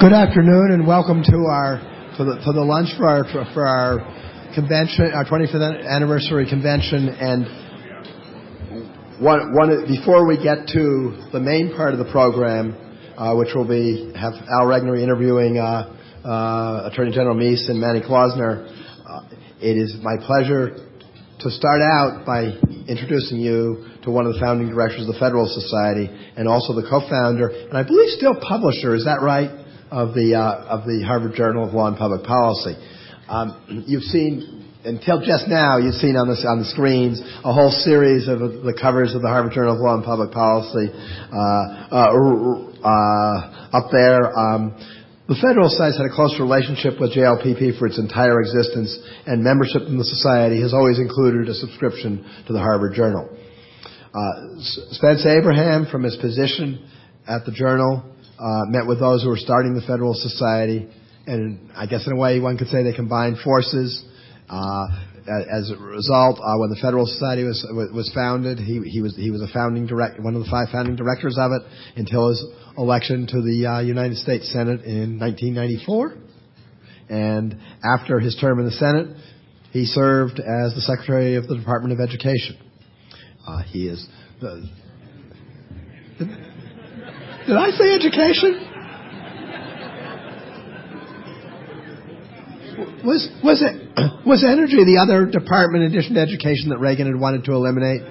Good afternoon, and welcome to the lunch for our for our convention, our 25th anniversary convention, and one one before we get to the main part of the program, uh, which will be have Al Regnery interviewing uh, uh, Attorney General Meese and Manny Klausner. It is my pleasure to start out by introducing you to one of the founding directors of the Federalist Society and also the co-founder, and I believe still publisher, is that right, of the, uh, of the Harvard Journal of Law and Public Policy. Um, you've seen, until just now, you've seen on the, on the screens a whole series of the covers of the Harvard Journal of Law and Public Policy uh, uh, up there. Um, the Federal Society had a close relationship with JLPP for its entire existence, and membership in the Society has always included a subscription to the Harvard Journal. Spence Abraham, from his position at the Journal, uh, met with those who were starting the Federal Society, and I guess in a way one could say they combined forces. Uh, as a result, uh, when the Federal Society was was founded, he he was he was a founding direct one of the five founding directors of it until his election to the uh, United States Senate in 1994. And after his term in the Senate, he served as the Secretary of the Department of Education. Uh, he is. Did, did I say education? Was was it was energy the other department in addition to education that Reagan had wanted to eliminate?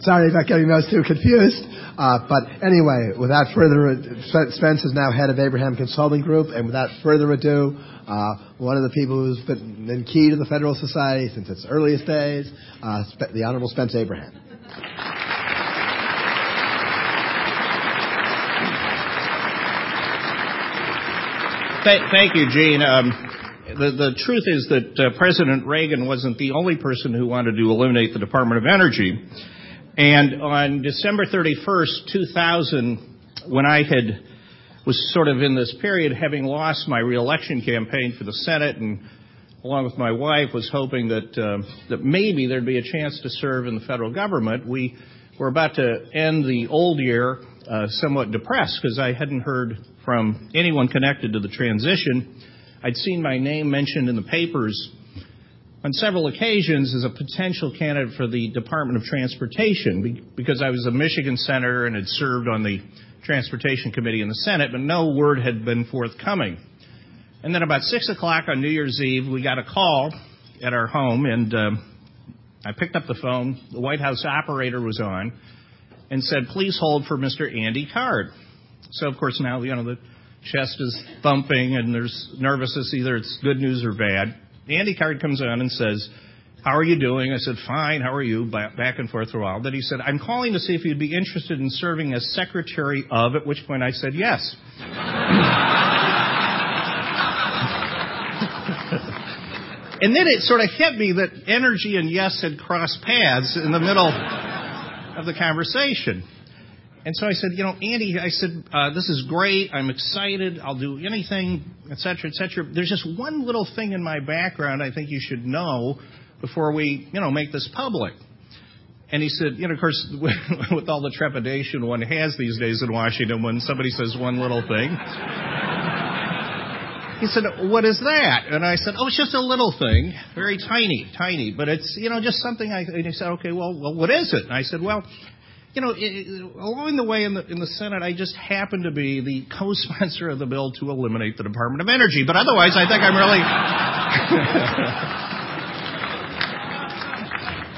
Sorry about getting those two confused. Uh, but anyway, without further ado, Spence is now head of Abraham Consulting Group, and without further ado, uh, one of the people who's been, key to the Federal Society since its earliest days, uh, the Honorable Spence Abraham. Thank you, Gene. Um, the, the, truth is that uh, President Reagan wasn't the only person who wanted to eliminate the Department of Energy. And on December 31st, 2000, when I had was sort of in this period, having lost my reelection campaign for the Senate, and along with my wife, was hoping that uh, that maybe there'd be a chance to serve in the federal government. We were about to end the old year uh, somewhat depressed because I hadn't heard from anyone connected to the transition. I'd seen my name mentioned in the papers on several occasions as a potential candidate for the Department of Transportation because I was a Michigan senator and had served on the Transportation Committee in the Senate, but no word had been forthcoming. And then about 6 o'clock on New Year's Eve, we got a call at our home, and uh, I picked up the phone. The White House operator was on and said, please hold for Mr. Andy Card. So, of course, now, you know, the chest is thumping and there's nervousness. Either it's good news or bad. Andy Card comes on and says, how are you doing? I said, fine. How are you? Back and forth for a while. Then he said, I'm calling to see if you'd be interested in serving as secretary of, at which point I said yes. and then it sort of hit me that energy and yes had crossed paths in the middle of the conversation. And so I said, you know, Andy, I said, uh, this is great. I'm excited. I'll do anything, et cetera, et cetera. There's just one little thing in my background I think you should know before we, you know, make this public. And he said, you know, of course, with all the trepidation one has these days in Washington when somebody says one little thing. He said, what is that? And I said, oh, it's just a little thing, very tiny, tiny, but it's, you know, just something I, and he said, okay, well, well, what is it? And I said, well, you know, it, along the way in the, in the Senate, I just happened to be the co-sponsor of the bill to eliminate the Department of Energy. But otherwise, I think I'm really,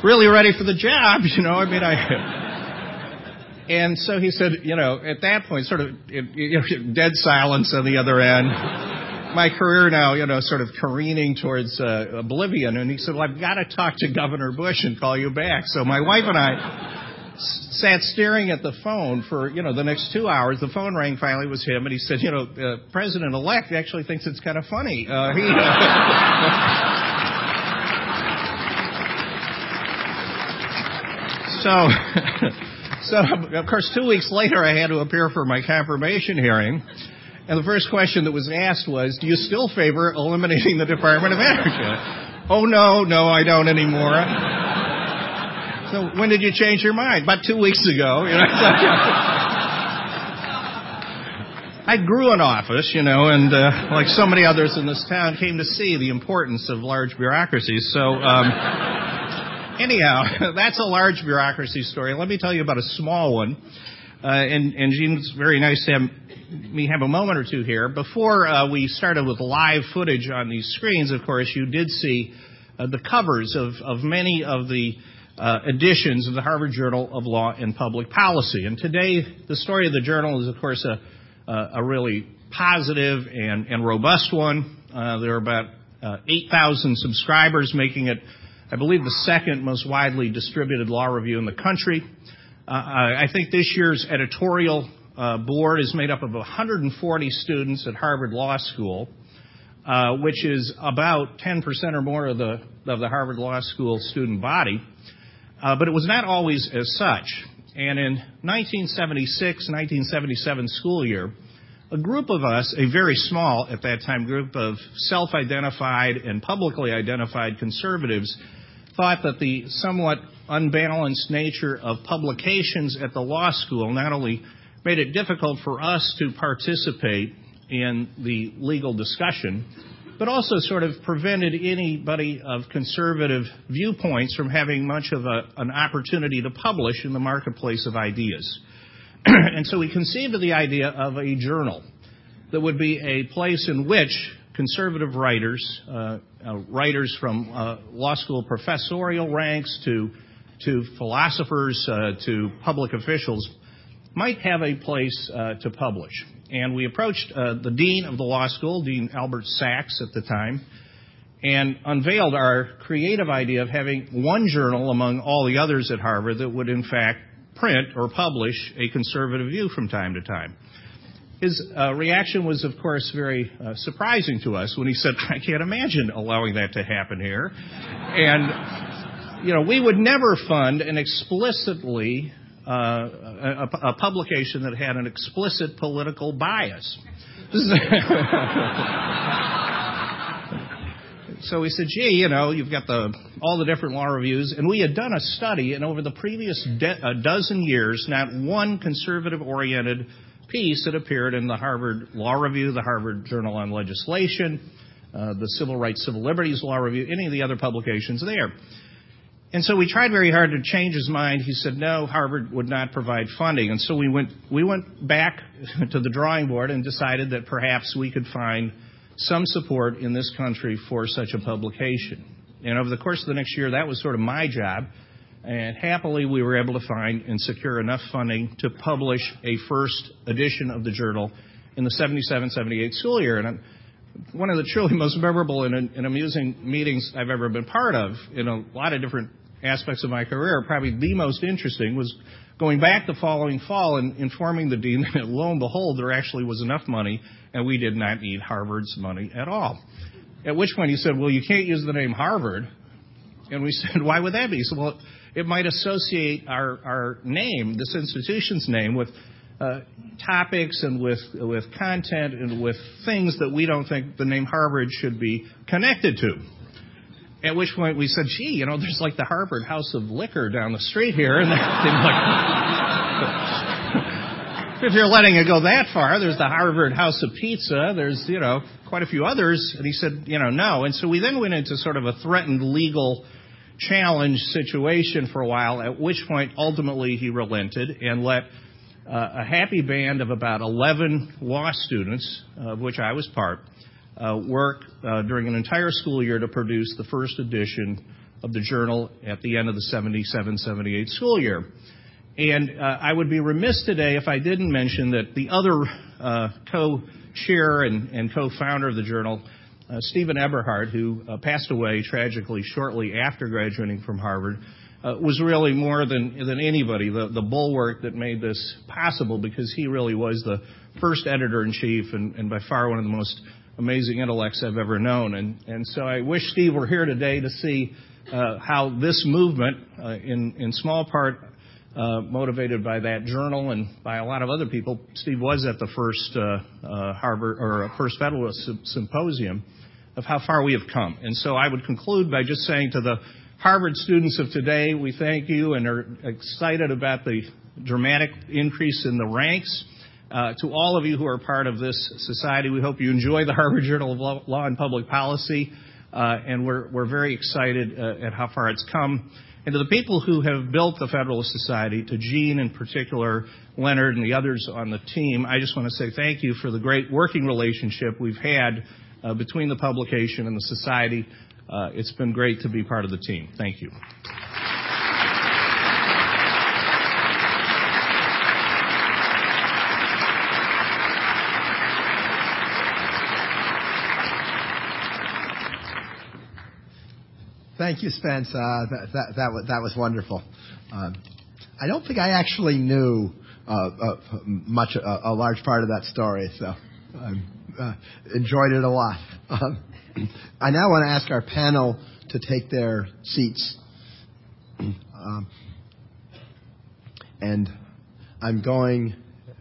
really ready for the job. You know, I mean, I. And so he said, you know, at that point, sort of you know, dead silence on the other end. My career now, you know, sort of careening towards uh, oblivion. And he said, well, I've got to talk to Governor Bush and call you back. So my wife and I sat staring at the phone for, you know, the next two hours. The phone rang finally was him, and he said, you know, uh, President-elect actually thinks it's kind of funny. Uh, he, so, so, of course, two weeks later, I had to appear for my confirmation hearing. And the first question that was asked was, do you still favor eliminating the Department of Energy? oh, no, no, I don't anymore. So when did you change your mind? About two weeks ago. You know? I grew in office, you know, and uh, like so many others in this town, came to see the importance of large bureaucracies. So, um, anyhow, that's a large bureaucracy story. Let me tell you about a small one. Uh, and, and it's very nice to have me have a moment or two here. Before uh, we started with live footage on these screens, of course, you did see uh, the covers of, of many of the uh, editions of the Harvard Journal of Law and Public Policy. And today, the story of the journal is, of course, a a really positive and, and robust one. Uh, there are about uh, 8,000 subscribers, making it, I believe, the second most widely distributed law review in the country. Uh, I think this year's editorial uh, board is made up of 140 students at Harvard Law School, uh, which is about 10% or more of the of the Harvard Law School student body. But it was not always as such. And in 1976, 1977 school year, a group of us, a very small at that time group of self-identified and publicly identified conservatives, thought that the somewhat unbalanced nature of publications at the law school not only made it difficult for us to participate in the legal discussion, but also sort of prevented anybody of conservative viewpoints from having much of a, an opportunity to publish in the marketplace of ideas. and so we conceived of the idea of a journal that would be a place in which conservative writers, uh, uh, writers from uh, law school professorial ranks to to philosophers uh, to public officials, might have a place uh, to publish and we approached uh, the dean of the law school, Dean Albert Sacks at the time, and unveiled our creative idea of having one journal among all the others at Harvard that would, in fact, print or publish a conservative view from time to time. His uh, reaction was, of course, very uh, surprising to us when he said, I can't imagine allowing that to happen here. and, you know, we would never fund an explicitly uh, a, a, publication that had an explicit political bias. so we said, gee, you know, you've got the all the different law reviews, and we had done a study, and over the previous de- a dozen years, not one conservative-oriented piece had appeared in the Harvard Law Review, the Harvard Journal on Legislation, uh, the Civil Rights Civil Liberties Law Review, any of the other publications there. And so we tried very hard to change his mind. He said no, Harvard would not provide funding. And so we went we went back to the drawing board and decided that perhaps we could find some support in this country for such a publication. And over the course of the next year, that was sort of my job. And happily, we were able to find and secure enough funding to publish a first edition of the journal in the 77 78 school year. And one of the truly most memorable and, and amusing meetings I've ever been part of in a lot of different aspects of my career, probably the most interesting was going back the following fall and informing the dean that lo and behold, there actually was enough money and we did not need Harvard's money at all. At which point he said, well, you can't use the name Harvard. And we said, why would that be? He said, well, it might associate our, our name, this institution's name, with uh, topics and with, with content and with things that we don't think the name Harvard should be connected to. At which point we said, gee, you know, there's like the Harvard House of Liquor down the street here. And they like, if you're letting it go that far, there's the Harvard House of Pizza. There's, you know, quite a few others. And he said, you know, no. And so we then went into sort of a threatened legal challenge situation for a while, at which point ultimately he relented and let uh, a happy band of about 11 law students, of which I was part, uh, work uh, during an entire school year to produce the first edition of the journal at the end of the 77-78 school year. And I would be remiss today if I didn't mention that the other uh, co-chair and, and, co-founder of the journal, Stephen Eberhard, who uh, passed away tragically shortly after graduating from Harvard, was really more than than anybody the, bulwark that made this possible because he really was the first editor in chief and, by far one of the most amazing intellects I've ever known. And, and so I wish Steve were here today to see uh, how this movement, uh, in, small part uh, motivated by that journal and by a lot of other people, Steve was at the first uh, uh, Harvard or first Federalist Symposium, of how far we have come. And so I would conclude by just saying to the Harvard students of today, we thank you and are excited about the dramatic increase in the ranks. Uh, to all of you who are part of this society, we hope you enjoy the Harvard Journal of Law and Public Policy, uh, and we're, very excited uh, at how far it's come. And to the people who have built the Federalist Society, to Gene in particular, Leonard, and the others on the team, I just want to say thank you for the great working relationship we've had uh, between the publication and the society. Uh, it's been great to be part of the team. Thank you. Thank you, Spence. Uh, that, was, wonderful. Um, I don't think I actually knew uh, uh, much, a large part of that story, so I uh, enjoyed it a lot. Um, I now want to ask our panel to take their seats. Um, and I'm going,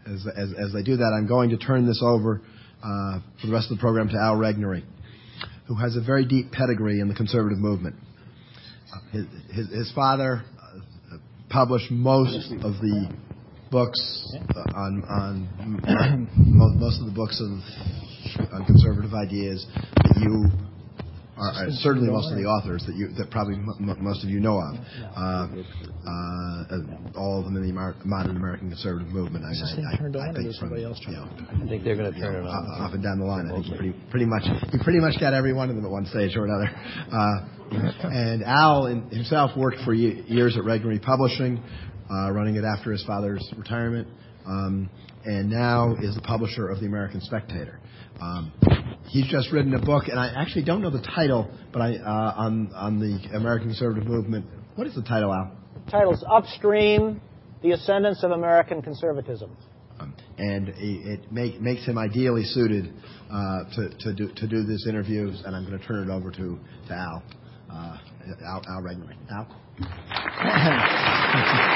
as, they do that, I'm going to turn this over for the rest of the program to Al Regnery, who has a very deep pedigree in the conservative movement his, his, his father uh, published most of the books uh, on on most of the books of on conservative ideas that you are, certainly most of the authors that you that probably m- most of you know of. Uh, uh, all of them in the modern American conservative movement. I, I, I, I think from, you know, I think they're going to turn you know, it on. Up and down the line, I think you pretty pretty much you pretty much got every one of them at one stage or another. Uh, and Al in, himself worked for years at Regnery Publishing, uh, running it after his father's retirement, um, and now is the publisher of the American Spectator. Um, he's just written a book, and I actually don't know the title, but I uh, on on the American conservative movement. What is the title, Al? The title's Upstream: The Ascendance of American Conservatism. Um, and it, it make, makes him ideally suited uh, to to do to do this interview. And I'm going to turn it over to to Al, uh, Al, Al Regnery. Al.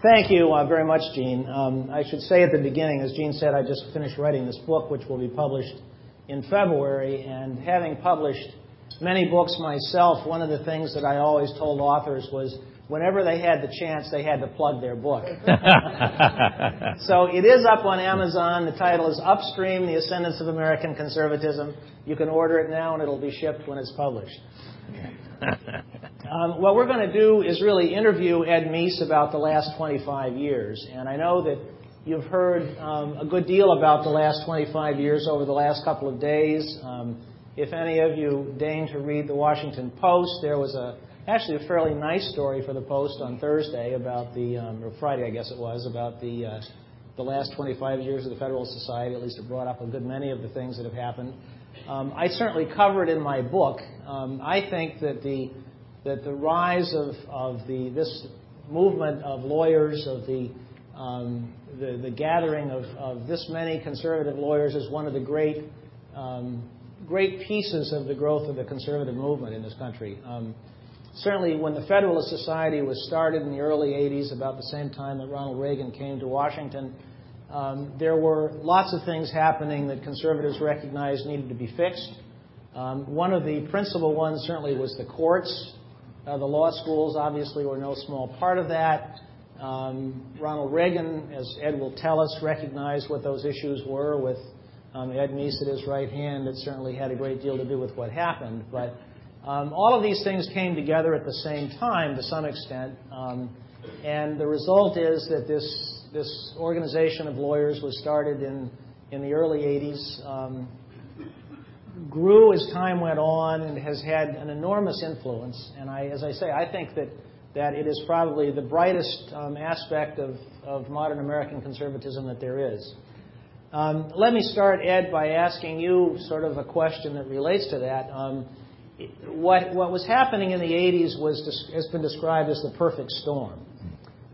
Thank you uh, very much, Gene. Um, I should say at the beginning, as Gene said, I just finished writing this book, which will be published in February. And having published many books myself, one of the things that I always told authors was whenever they had the chance, they had to plug their book. so it is up on Amazon. The title is Upstream The Ascendance of American Conservatism. You can order it now, and it'll be shipped when it's published. Um, what we're going to do is really interview Ed Meese about the last 25 years. And I know that you've heard um, a good deal about the last 25 years over the last couple of days. Um, if any of you deign to read the Washington Post, there was a actually a fairly nice story for the Post on Thursday about the, um, or Friday, I guess it was, about the uh, the last 25 years of the Federal Society. At least it brought up a good many of the things that have happened. Um, I certainly cover it in my book. Um, I think that the that the rise of, of the, this movement of lawyers, of the, um, the, the, gathering of, of, this many conservative lawyers is one of the great, um, great pieces of the growth of the conservative movement in this country. Um, certainly, when the Federalist Society was started in the early 80s, about the same time that Ronald Reagan came to Washington, um, there were lots of things happening that conservatives recognized needed to be fixed. Um, one of the principal ones certainly was the courts. Uh, the law schools obviously were no small part of that. Um, Ronald Reagan, as Ed will tell us, recognized what those issues were with um, Ed Meese at his right hand. It certainly had a great deal to do with what happened. But um, all of these things came together at the same time to some extent. And the result is that this, this organization of lawyers was started in, in the early 80s. Grew as time went on and has had an enormous influence. And I, as I say, I think that, that it is probably the brightest um, aspect of, of modern American conservatism that there is. Um, let me start, Ed, by asking you sort of a question that relates to that. Um, what, what was happening in the 80s was, has been described as the perfect storm.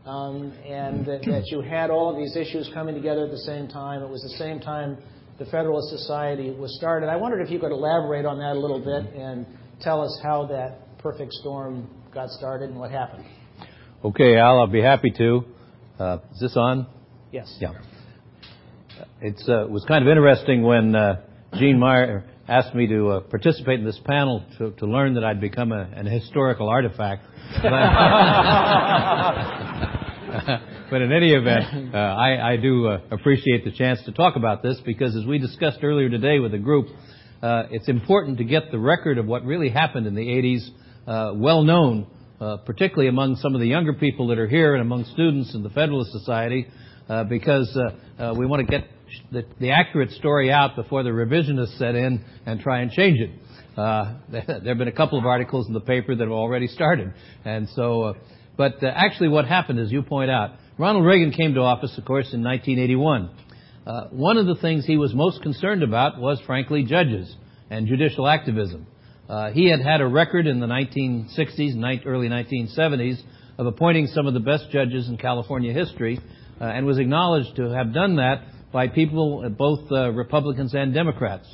Um, and that, that you had all of these issues coming together at the same time. It was the same time the Federalist Society was started. I wondered if you could elaborate on that a little bit and tell us how that perfect storm got started and what happened. Okay, Al, I'll be happy to. Uh, is this on? Yes. Yeah. it uh, was kind of interesting when uh, Gene Meyer asked me to uh, participate in this panel to, to, learn that I'd become a, an historical artifact. But, in any event, uh, I, I, do uh, appreciate the chance to talk about this because, as we discussed earlier today with the group, uh, it's important to get the record of what really happened in the 80s well known, particularly among some of the younger people that are here and among students in the Federalist Society, because we want to get the, the, accurate story out before the revisionists set in and try and change it. Uh, there have been a couple of articles in the paper that have already started, and so. Uh, but uh, actually, what happened, as you point out, Ronald Reagan came to office, of course, in 1981. Uh, one of the things he was most concerned about was, frankly, judges and judicial activism. Uh, he had had a record in the 1960s and early 1970s of appointing some of the best judges in California history, uh, and was acknowledged to have done that by people, both uh, Republicans and Democrats.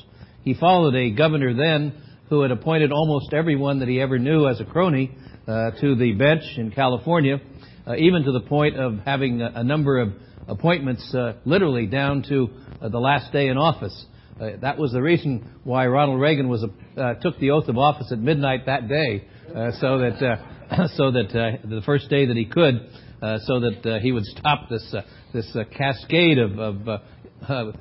He followed a governor then who had appointed almost everyone that he ever knew as a crony uh, to the bench in California, uh, even to the point of having a, number of appointments uh, literally down to uh, the last day in office. Uh, that was the reason why Ronald Reagan was took the oath of office at midnight that day, so that so that the first day that he could, so that he would stop this this uh, cascade of, of uh, uh,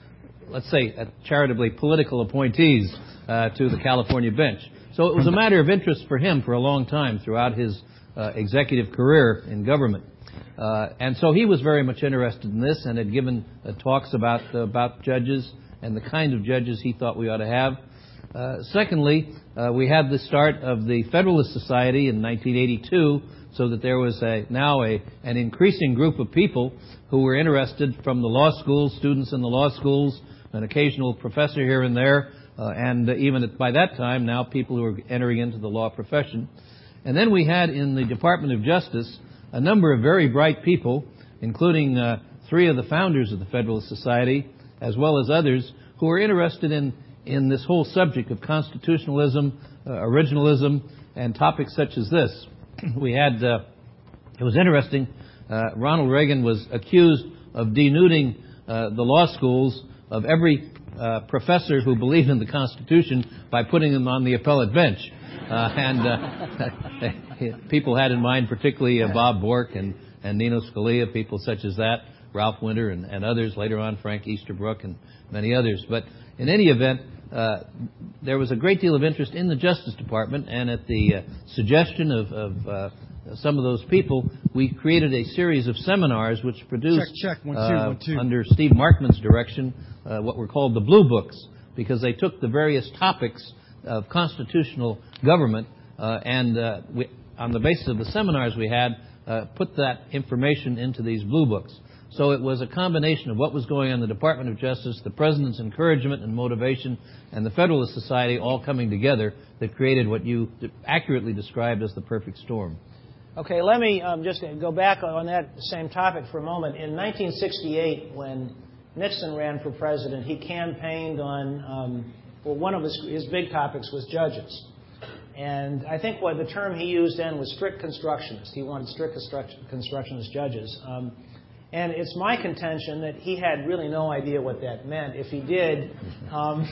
let's say, charitably political appointees to the California bench. So it was a matter of interest for him for a long time throughout his executive career in government. Uh, and so he was very much interested in this and had given uh, talks about uh, about judges and the kind of judges he thought we ought to have. secondly, we had the start of the Federalist Society in 1982, so that there was a, now a, an increasing group of people who were interested from the law schools, students in the law schools, an occasional professor here and there, uh, and even by that time now people who were entering into the law profession. And then we had in the Department of Justice a number of very bright people, including uh, three of the founders of the Federalist Society, as well as others, who were interested in, in this whole subject of constitutionalism, uh, originalism, and topics such as this. we had, uh, it was interesting, uh, Ronald Reagan was accused of denuding uh, the law schools of every uh, professor who believed in the Constitution by putting them on the appellate bench. Uh, and uh, people had in mind particularly Bob Bork and, and Nino Scalia, people such as that, Ralph Winter and, and others, later on Frank Easterbrook and many others. But in any event, uh, there was a great deal of interest in the Justice Department, and at the uh, suggestion of, of uh, some of those people, we created a series of seminars which produced, check, check. One, two, uh, one, two. under Steve Markman's direction, uh, what were called the Blue Books, because they took the various topics of constitutional government and, we, on the basis of the seminars we had, put that information into these Blue Books. So it was a combination of what was going on in the Department of Justice, the President's encouragement and motivation, and the Federalist Society all coming together that created what you accurately described as the perfect storm. Okay, let me um, just go back on that same topic for a moment. In 1968, when Nixon ran for president, he campaigned on, um, well, one of his, his big topics was judges. And I think what the term he used then was strict constructionist. He wanted strict constructionist judges. Um, and it's my contention that he had really no idea what that meant. If he did, um,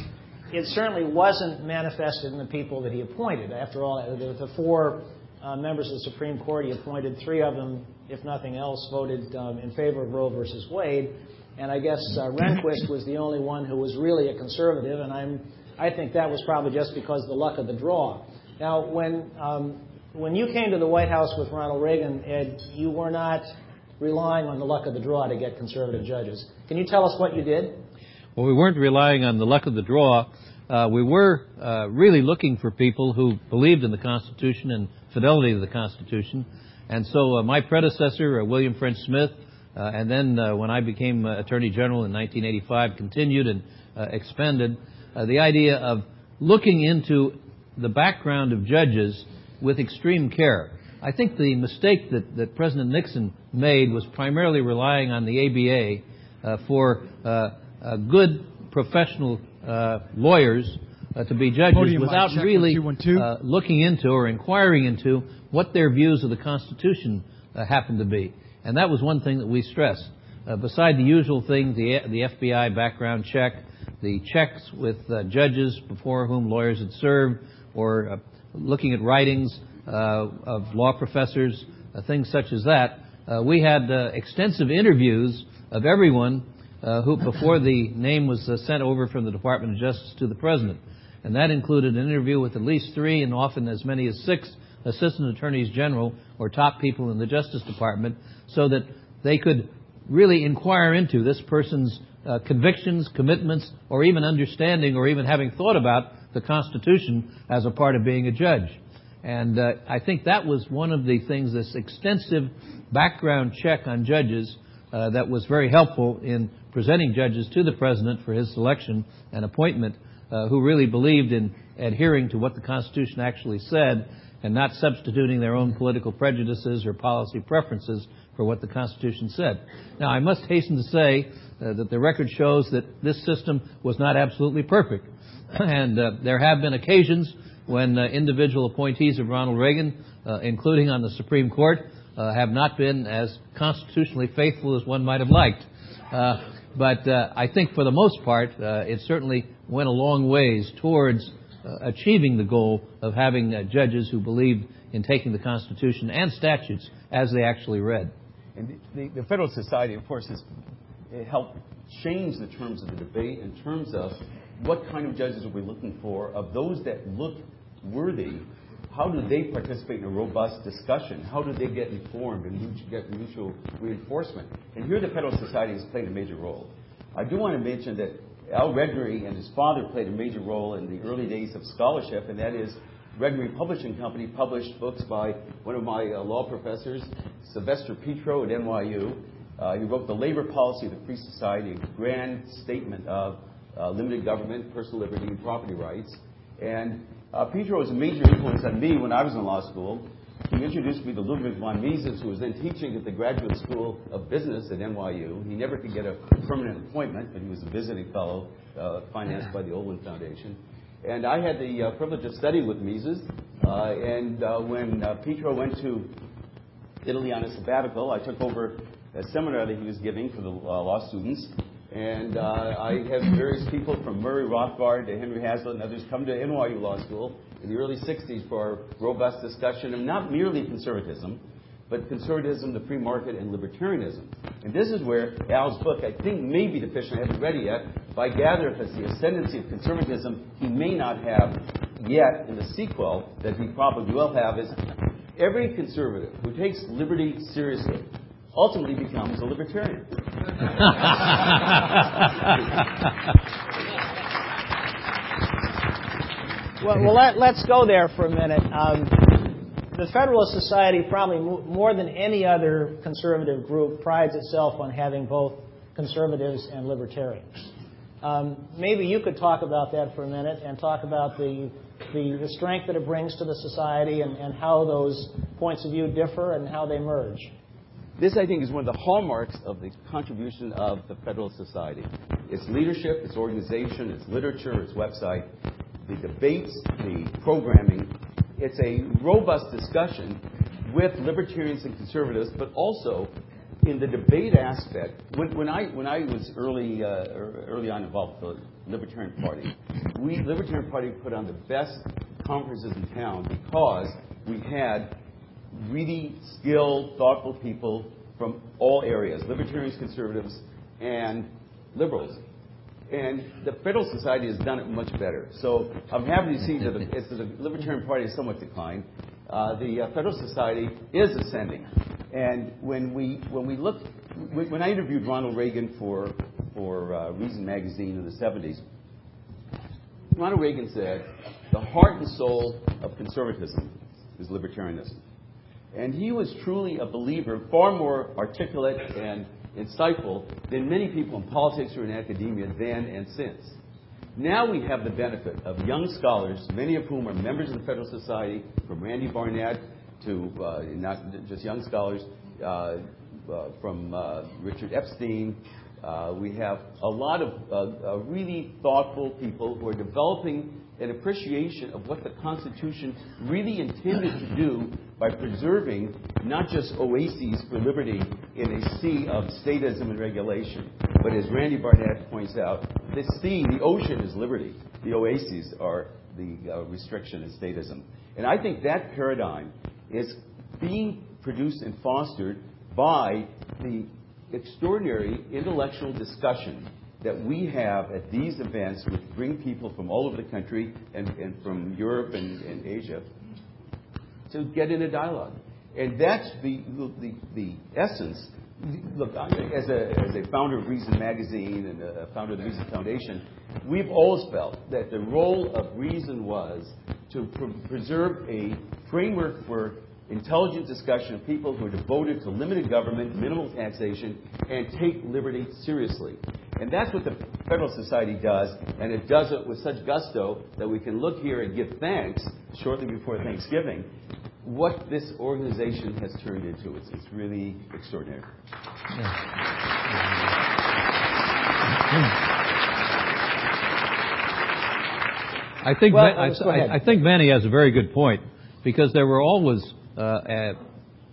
it certainly wasn't manifested in the people that he appointed. After all, the, the four uh, members of the Supreme Court he appointed, three of them, if nothing else, voted um, in favor of Roe versus Wade. And I guess uh, Rehnquist was the only one who was really a conservative, and I'm, I think that was probably just because the luck of the draw. Now, when um, when you came to the White House with Ronald Reagan, Ed, you were not relying on the luck of the draw to get conservative judges. Can you tell us what you did? Well, we weren't relying on the luck of the draw. Uh, we were uh, really looking for people who believed in the Constitution and fidelity to the Constitution. And so uh, my predecessor, uh, William French Smith, uh, and then uh, when I became Attorney General in 1985, continued and expanded the idea of looking into the background of judges with extreme care. I think the mistake that, that President Nixon made was primarily relying on the ABA uh, for uh, uh, good professional uh, lawyers uh, to be judges Podium without really one, two, one, two. Uh, looking into or inquiring into what their views of the Constitution happened to be. And that was one thing that we stressed. uh, beside the usual things, the, the FBI background check, the checks with uh, judges before whom lawyers had served, or uh, looking at writings uh, of law professors, uh, things such as that, uh, we had extensive interviews of everyone who, before the name was sent over from the Department of Justice to the President. And that included an interview with at least three and often as many as six assistant attorneys general or top people in the Justice Department so that they could really inquire into this person's uh, convictions, commitments, or even understanding or even having thought about the Constitution as a part of being a judge. And uh, I think that was one of the things, this extensive background check on judges uh, that was very helpful in presenting judges to the President for his selection and appointment uh, who really believed in adhering to what the Constitution actually said and not substituting their own political prejudices or policy preferences for what the Constitution said. Now, I must hasten to say that the record shows that this system was not absolutely perfect. and uh, there have been occasions when uh, individual appointees of Ronald Reagan, uh, including on the Supreme Court, uh, have not been as constitutionally faithful as one might have liked. Uh, but I think for the most part, it certainly went a long ways towards achieving the goal of having judges who believed in taking the Constitution and statutes as they actually read. And the, the Federal Society, of course, has helped change the terms of the debate in terms of what kind of judges are we looking for, of those that look worthy, how do they participate in a robust discussion? How do they get informed and get mutual reinforcement? And here the Federal Society has played a major role. I do want to mention that Al Regnery and his father played a major role in the early days of scholarship, and that is Regnery Publishing Company published books by one of my uh, law professors, Sylvester Petro at NYU. Uh, he wrote The Labor Policy of the Free Society, a grand statement of uh, limited government, personal liberty, and property rights. And uh, Petro was a major influence on me when I was in law school. He introduced me to Ludwig von Mises, who was then teaching at the Graduate School of Business at NYU. He never could get a permanent appointment, but he was a visiting fellow uh, financed by the Olin Foundation. And I had the uh, privilege of studying with Mises. Uh, and when Petro went to Italy on a sabbatical, I took over a seminar that he was giving for the law students. And uh, I had various people from Murray Rothbard to Henry Hazlitt and others come to NYU Law School in the early 60s for a robust discussion of not merely conservatism, but conservatism, the free market, and libertarianism. And this is where Al's book, I think, may be deficient. I haven't read it yet. But I gather if it's the ascendancy of conservatism, he may not have yet in the sequel that he probably will have is every conservative who takes liberty seriously ultimately becomes a libertarian. well, well let, us go there for a minute. Um, the Federalist Society, probably more than any other conservative group, prides itself on having both conservatives and libertarians. Um, maybe you could talk about that for a minute and talk about the, the, the strength that it brings to the society and, and how those points of view differ and how they merge. This, I think, is one of the hallmarks of the contribution of the Federalist Society. Its leadership, its organization, its literature, its website, the debates, the programming. It's a robust discussion with libertarians and conservatives, but also in the debate aspect. When, when I when I was early uh, early on involved with the Libertarian Party, we Libertarian Party put on the best conferences in town because we had really skilled, thoughtful people from all areas, libertarians, conservatives, and liberals. And the Federal Society has done it much better. So I'm happy to see that the, the Libertarian Party has somewhat declined, uh, the uh, Federal Society is ascending. And when we when we look, when I interviewed Ronald Reagan for for uh, Reason magazine in the 70s, Ronald Reagan said, "The heart and soul of conservatism is libertarianism." And he was truly a believer, far more articulate and insightful than many people in politics or in academia then and since. Now we have the benefit of young scholars, many of whom are members of the Federal Society, from Randy Barnett to uh, not just young scholars, uh, uh, from uh, Richard Epstein. Uh, we have a lot of uh, really thoughtful people who are developing an appreciation of what the Constitution really intended to do by preserving not just oases for liberty in a sea of statism and regulation, but as Randy Barnett points out, the sea, the ocean is liberty. The oases are the uh, restriction and statism. And I think that paradigm is being produced and fostered by the extraordinary intellectual discussion that we have at these events, which bring people from all over the country and, and from Europe and, and, Asia to get in a dialogue. And that's the, the, the essence. Look, as a, as a founder of Reason Magazine and a founder of the Reason Foundation, we've always felt that the role of Reason was to preserve a framework for intelligent discussion of people who are devoted to limited government, minimal taxation, and take liberty seriously. And that's what the Federal Society does, and it does it with such gusto that we can look here and give thanks shortly before Thanksgiving what this organization has turned into. It's, it's really extraordinary. I think well, I, I, I, think Manny has a very good point because there were always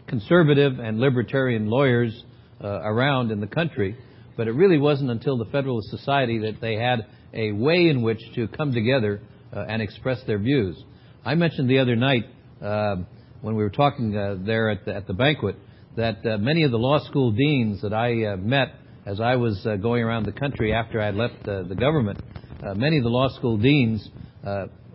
conservative and libertarian lawyers uh, around in the country, but it really wasn't until the Federalist Society that they had a way in which to come together uh, and express their views. I mentioned the other night uh, when we were talking uh, there at the, banquet that uh, many of the law school deans that I met as I was going around the country after I had left the government, many of the law school deans,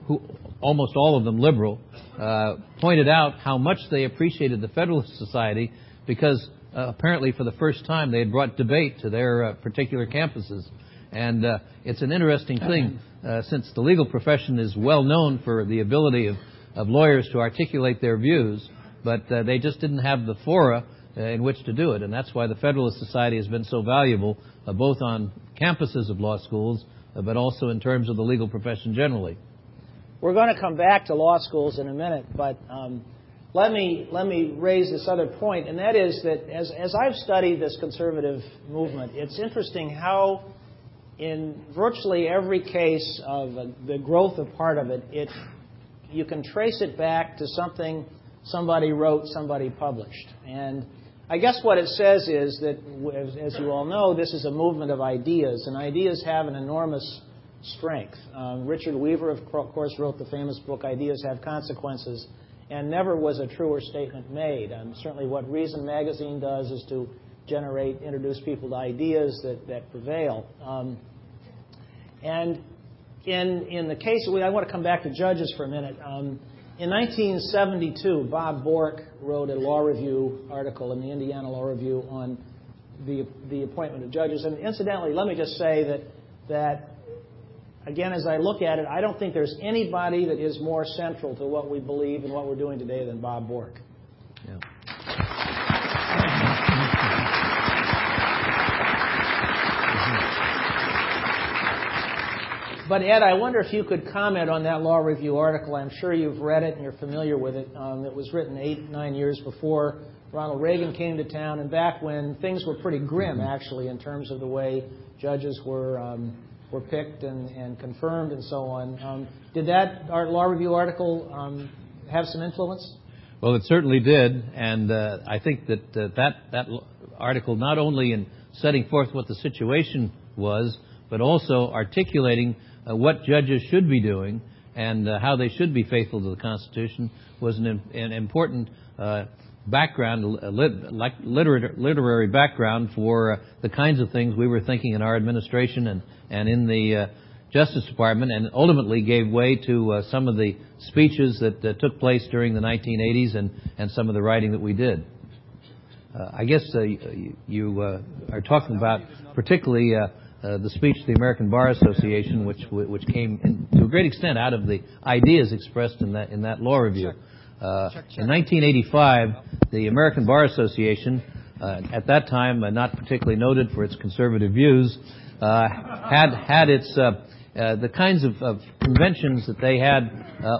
who almost all of them liberal, uh, pointed out how much they appreciated the Federalist Society because uh, apparently for the first time they had brought debate to their uh, particular campuses. And uh, it's an interesting thing uh, since the legal profession is well known for the ability of, of lawyers to articulate their views, but uh, they just didn't have the fora in which to do it. And that's why the Federalist Society has been so valuable, both on campuses of law schools, but also in terms of the legal profession generally. We're going to come back to law schools in a minute, but um, let me let me raise this other point, and that is that as as I've studied this conservative movement, it's interesting how in virtually every case of the growth of part of it, it you can trace it back to something somebody wrote, somebody published, and I guess what it says is that, as you all know, this is a movement of ideas, and ideas have an enormous strength. Um, Richard Weaver, of course, wrote the famous book Ideas Have Consequences, and never was a truer statement made. And certainly, what Reason Magazine does is to generate, introduce people to ideas that, that prevail. Um, and in, in the case, I want to come back to judges for a minute. Um, in 1972, Bob Bork wrote a law review article in the Indiana Law Review on the, the appointment of judges. And incidentally, let me just say that, that again, as I look at it, I don't think there's anybody that is more central to what we believe and what we're doing today than Bob Bork. Yeah. But Ed, I wonder if you could comment on that law review article. I'm sure you've read it and you're familiar with it. Um, it was written eight, nine years before Ronald Reagan came to town, and back when things were pretty grim, actually, in terms of the way judges were um, were picked and, and confirmed and so on. Um, did that law review article um, have some influence? Well, it certainly did, and uh, I think that uh, that that article not only in setting forth what the situation was, but also articulating uh, what judges should be doing and uh, how they should be faithful to the Constitution was an, an important uh, background, literary background for uh, the kinds of things we were thinking in our administration and, and in the uh, Justice Department, and ultimately gave way to uh, some of the speeches that uh, took place during the 1980s and, and some of the writing that we did. Uh, I guess uh, you, you are talking about particularly the speech of the American Bar Association, which which came in, to a great extent out of the ideas expressed in that in that law review. Uh, in 1985, the American Bar Association, uh, at that time uh, not particularly noted for its conservative views, uh, had had its uh, uh, the kinds of, of, conventions that they had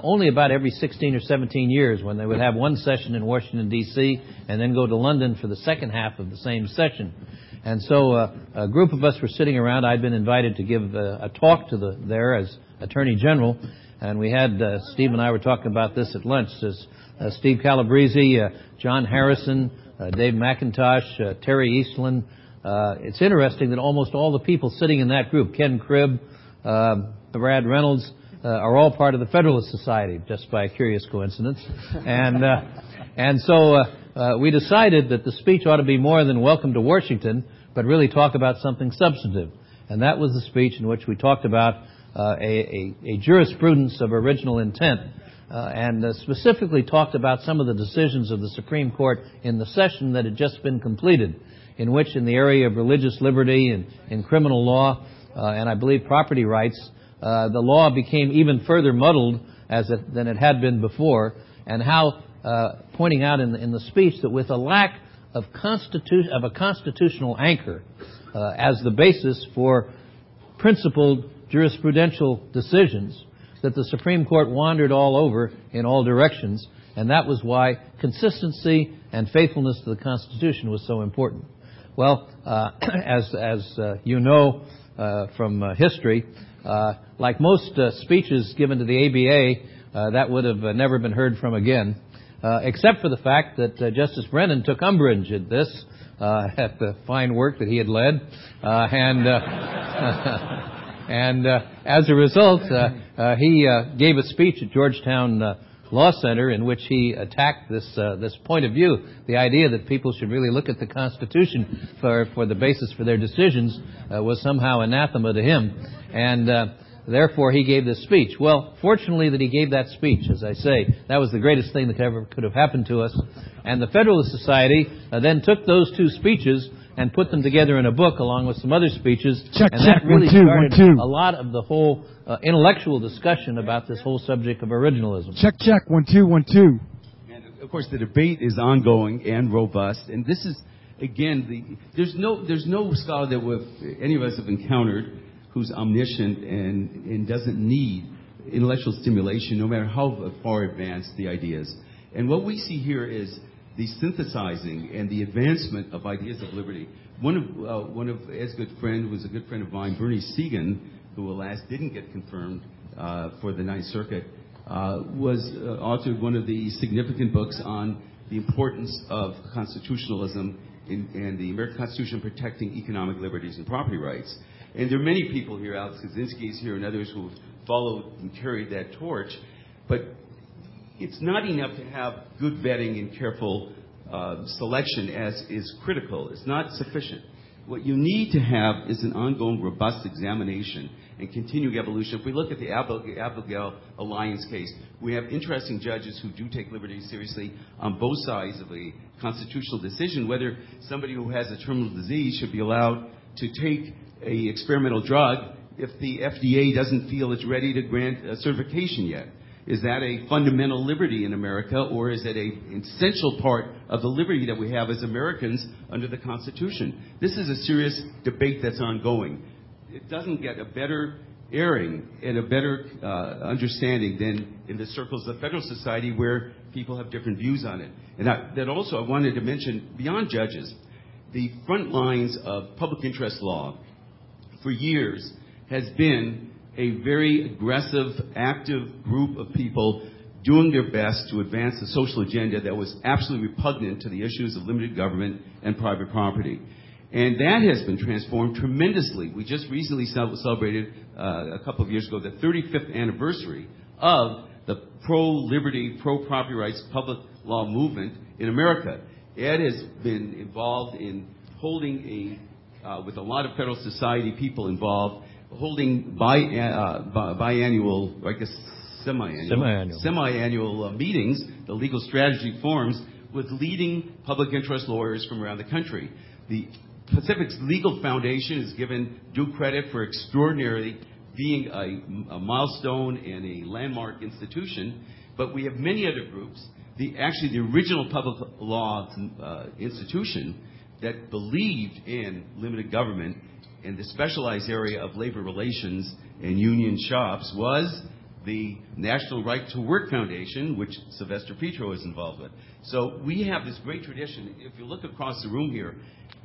only about every 16 or 17 years, when they would have one session in Washington D.C. and then go to London for the second half of the same session. And so a group of us were sitting around. I'd been invited to give a, a talk to the there as Attorney General And we had uh, Steve and I were talking about this at lunch. There's uh, Steve Calabresi, uh, John Harrison, uh, Dave McIntosh, uh, Terry Eastland. Uh, it's interesting that almost all the people sitting in that group, Ken Cribb, uh, Brad Reynolds, uh, are all part of the Federalist Society, just by a curious coincidence. and uh, so we decided that the speech ought to be more than welcome to Washington, but really talk about something substantive. And that was the speech in which we talked about a, jurisprudence of original intent, and specifically talked about some of the decisions of the Supreme Court in the session that had just been completed, in which, in the area of religious liberty and in criminal law, uh, and I believe property rights, uh, the law became even further muddled as it, than it had been before, and how uh, pointing out in the, in the, speech that with a lack of, constitu- of a constitutional anchor as the basis for principled jurisprudential decisions that the Supreme Court wandered all over in all directions, and that was why consistency and faithfulness to the Constitution was so important. Well, uh, as, as uh, you know uh, from history, like most speeches given to the ABA, that would have never been heard from again, except for the fact that Justice Brennan took umbrage at this, at the fine work that he had led, and And uh, as a result, uh, uh, he gave a speech at Georgetown Law Center in which he attacked this uh, this point of view, the idea that people should really look at the Constitution for for the basis for their decisions uh, was somehow anathema to him, and. Uh, therefore, he gave this speech. Well, fortunately that he gave that speech, as I say, that was the greatest thing that ever could have happened to us. And the Federalist Society uh, then took those two speeches and put them together in a book along with some other speeches. Check, and check, that really one, two, started one, two. a lot of the whole uh, intellectual discussion about this whole subject of originalism. Check, check, one, two, one, two. And of course, the debate is ongoing and robust, and this is again the there's no there's no scholar that we've, any of us have encountered who's omniscient and and doesn't need intellectual stimulation, no matter how far advanced the ideas. And what we see here is the synthesizing and the advancement of ideas of liberty. One of, uh, one of Ed's good friend was a good friend of mine, Bernie Siegan, who alas didn't get confirmed uh, for the Ninth Circuit, uh, was uh, authored one of the significant books on the importance of constitutionalism in, and the American Constitution protecting economic liberties and property rights. And there are many people here, Alex Kozinski is here, and others who have followed and carried that torch. But it's not enough to have good vetting and careful uh, selection as is critical. It's not sufficient. What you need to have is an ongoing, robust examination and continuing evolution. If we look at the Abigail Alliance case, we have interesting judges who do take liberty seriously on both sides of a constitutional decision, whether somebody who has a terminal disease should be allowed to take a experimental drug if the FDA doesn't feel it's ready to grant a certification yet. Is that a fundamental liberty in America, or is it an essential part of the liberty that we have as Americans under the Constitution? This is a serious debate that's ongoing. It doesn't get a better airing and a better uh, understanding than in the circles of the Federal Society where people have different views on it. And I, that also I wanted to mention beyond judges, the front lines of public interest law for years has been a very aggressive, active group of people doing their best to advance the social agenda that was absolutely repugnant to the issues of limited government and private property. And that has been transformed tremendously. We just recently celebrated, uh, a couple of years ago, the 35th anniversary of the pro-liberty, pro-property rights public law movement in America. Ed has been involved in holding a, uh, with a lot of Federal Society people involved, holding uh, biannual, I guess semi-annual, semi-annual, semi-annual uh, meetings, the legal strategy forums, with leading public interest lawyers from around the country. The Pacific's Legal Foundation is given due credit for extraordinarily being a, milestone and a landmark institution, but we have many other groups. The, actually, the original public law uh, institution that believed in limited government in the specialized area of labor relations and union shops was the National Right to Work Foundation, which Sylvester Petro is involved with. So we have this great tradition. If you look across the room here,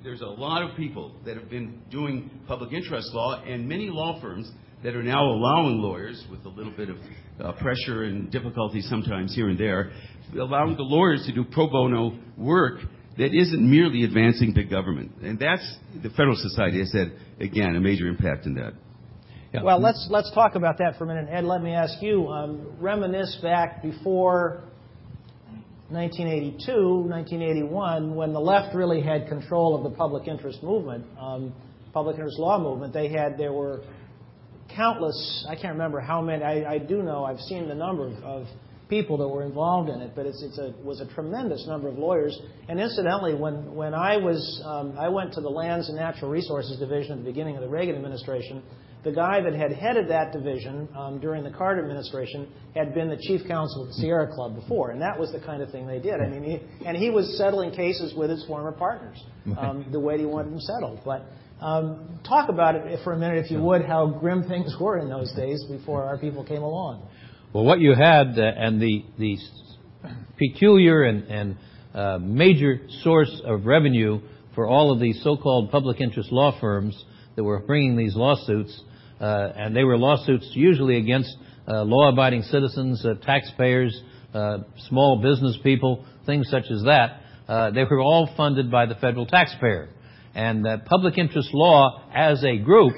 there's a lot of people that have been doing public interest law, and many law firms that are now allowing lawyers, with a little bit of uh, pressure and difficulty sometimes here and there, allowing the lawyers to do pro bono work that isn't merely advancing big government. And that's, the Federal Society has had, again, a major impact in that. Yeah. Well, let's, let's talk about that for a minute. Ed, let me ask you, um, reminisce back before 1982, 1981, when the left really had control of the public interest movement, um, public interest law movement. They had, there were countless, I can't remember how many, I, I do know, I've seen the number of, of people that were involved in it, but it's, it's a, was a tremendous number of lawyers. And incidentally, when, when I was, um, I went to the Lands and Natural Resources Division at the beginning of the Reagan administration, the guy that had headed that division um, during the Carter administration had been the chief counsel of the Sierra Club before, and that was the kind of thing they did. I mean, he, and he was settling cases with his former partners um, the way he wanted them settled. But um, talk about it for a minute, if you would, how grim things were in those days before our people came along. Well, what you had, uh, and the, the peculiar and, and uh, major source of revenue for all of these so-called public interest law firms that were bringing these lawsuits, uh, and they were lawsuits usually against uh, law-abiding citizens, uh, taxpayers, uh, small business people, things such as that. they were all funded by the federal taxpayer. And public interest law as a group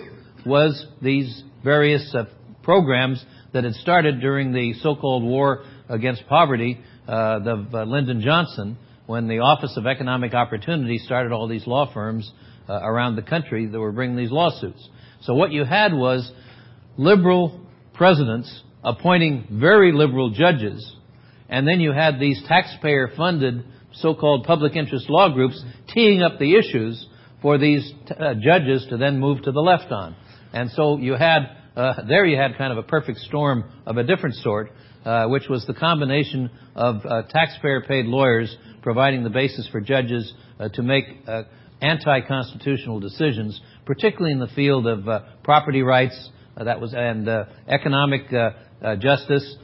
was these various programs that had started during the so-called war against poverty uh, of uh, Lyndon Johnson when the Office of Economic Opportunity started all these law firms uh, around the country that were bringing these lawsuits. So what you had was liberal presidents appointing very liberal judges, and then you had these taxpayer-funded so-called public interest law groups teeing up the issues for these uh, judges to then move to the left on. And so you had Uh, there you had kind of a perfect storm of a different sort, uh, which was the combination of uh, taxpayer-paid lawyers providing the basis for judges uh, to make uh, anti-constitutional decisions, particularly in the field of uh, property rights, uh, that was and uh, economic justice,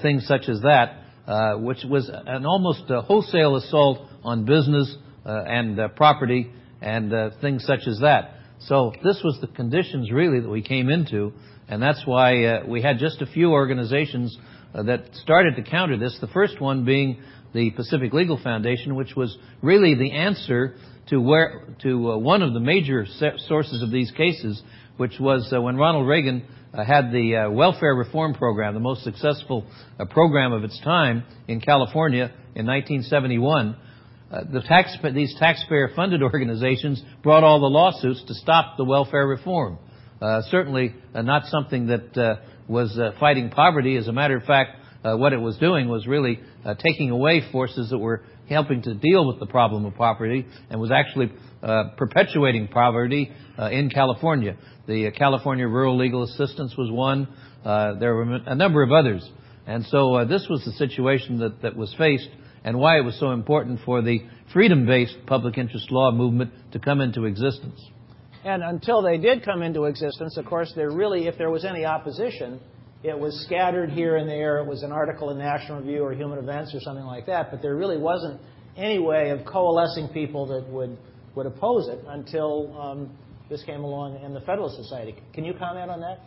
things such as that, which was an almost wholesale assault on business and property and things such as that. So this was the conditions really that we came into, and that's why uh, we had just a few organizations uh, that started to counter this. The first one being the Pacific Legal Foundation, which was really the answer to where to uh, one of the major sources of these cases, which was uh, when Ronald Reagan uh, had the uh, welfare reform program, the most successful program of its time in California in 1971 uh, the tax, these taxpayer-funded organizations brought all the lawsuits to stop the welfare reform. Uh, certainly uh, not something that uh, was uh, fighting poverty. As a matter of fact, what it was doing was really taking away forces that were helping to deal with the problem of poverty and was actually perpetuating poverty in California. The California Rural Legal Assistance was one. there were a number of others. And so this was the situation that, that was faced and why it was so important for the freedom-based public interest law movement to come into existence. And until they did come into existence, of course, there really, if there was any opposition, it was scattered here and there. It was an article in National Review or Human Events or something like that. But there really wasn't any way of coalescing people that would, would oppose it until um, this came along in the Federalist Society. Can you comment on that?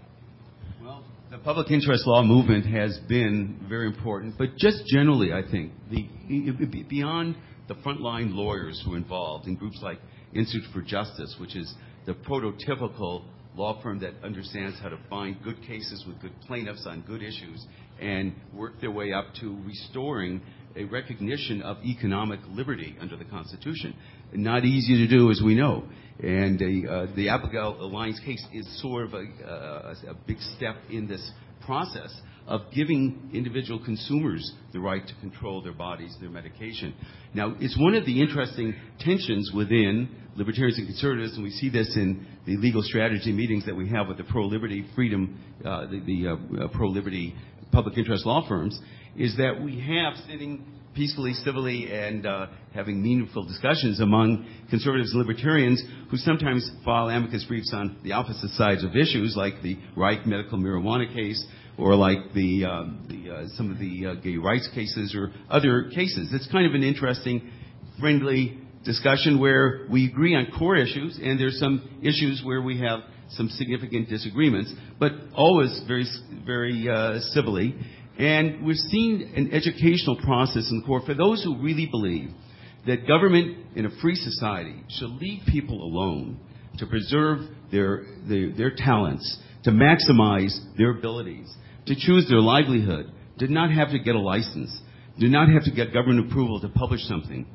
Well, the public interest law movement has been very important, but just generally, I think, the, beyond the frontline lawyers who are involved in groups like Institute for Justice, which is the prototypical law firm that understands how to find good cases with good plaintiffs on good issues and work their way up to restoring a recognition of economic liberty under the Constitution. Not easy to do, as we know. And uh, the Abigail Alliance case is sort of a, uh, a big step in this process of giving individual consumers the right to control their bodies, their medication. Now, it's one of the interesting tensions within libertarians and conservatives, and we see this in the legal strategy meetings that we have with the pro-liberty freedom, uh, the, the uh, pro-liberty public interest law firms, is that we have sitting peacefully, civilly, and uh, having meaningful discussions among conservatives and libertarians who sometimes file amicus briefs on the opposite sides of issues, like the Raich medical marijuana case, or like the, uh, the uh, some of the uh, gay rights cases, or other cases. It's kind of an interesting, friendly discussion where we agree on core issues, and there's some issues where we have some significant disagreements, but always very, very uh, civilly. And we've seen an educational process in the court for those who really believe that government in a free society should leave people alone to preserve their, talents, to maximize their abilities, to choose their livelihood, did not have to get a license, did not have to get government approval to publish something,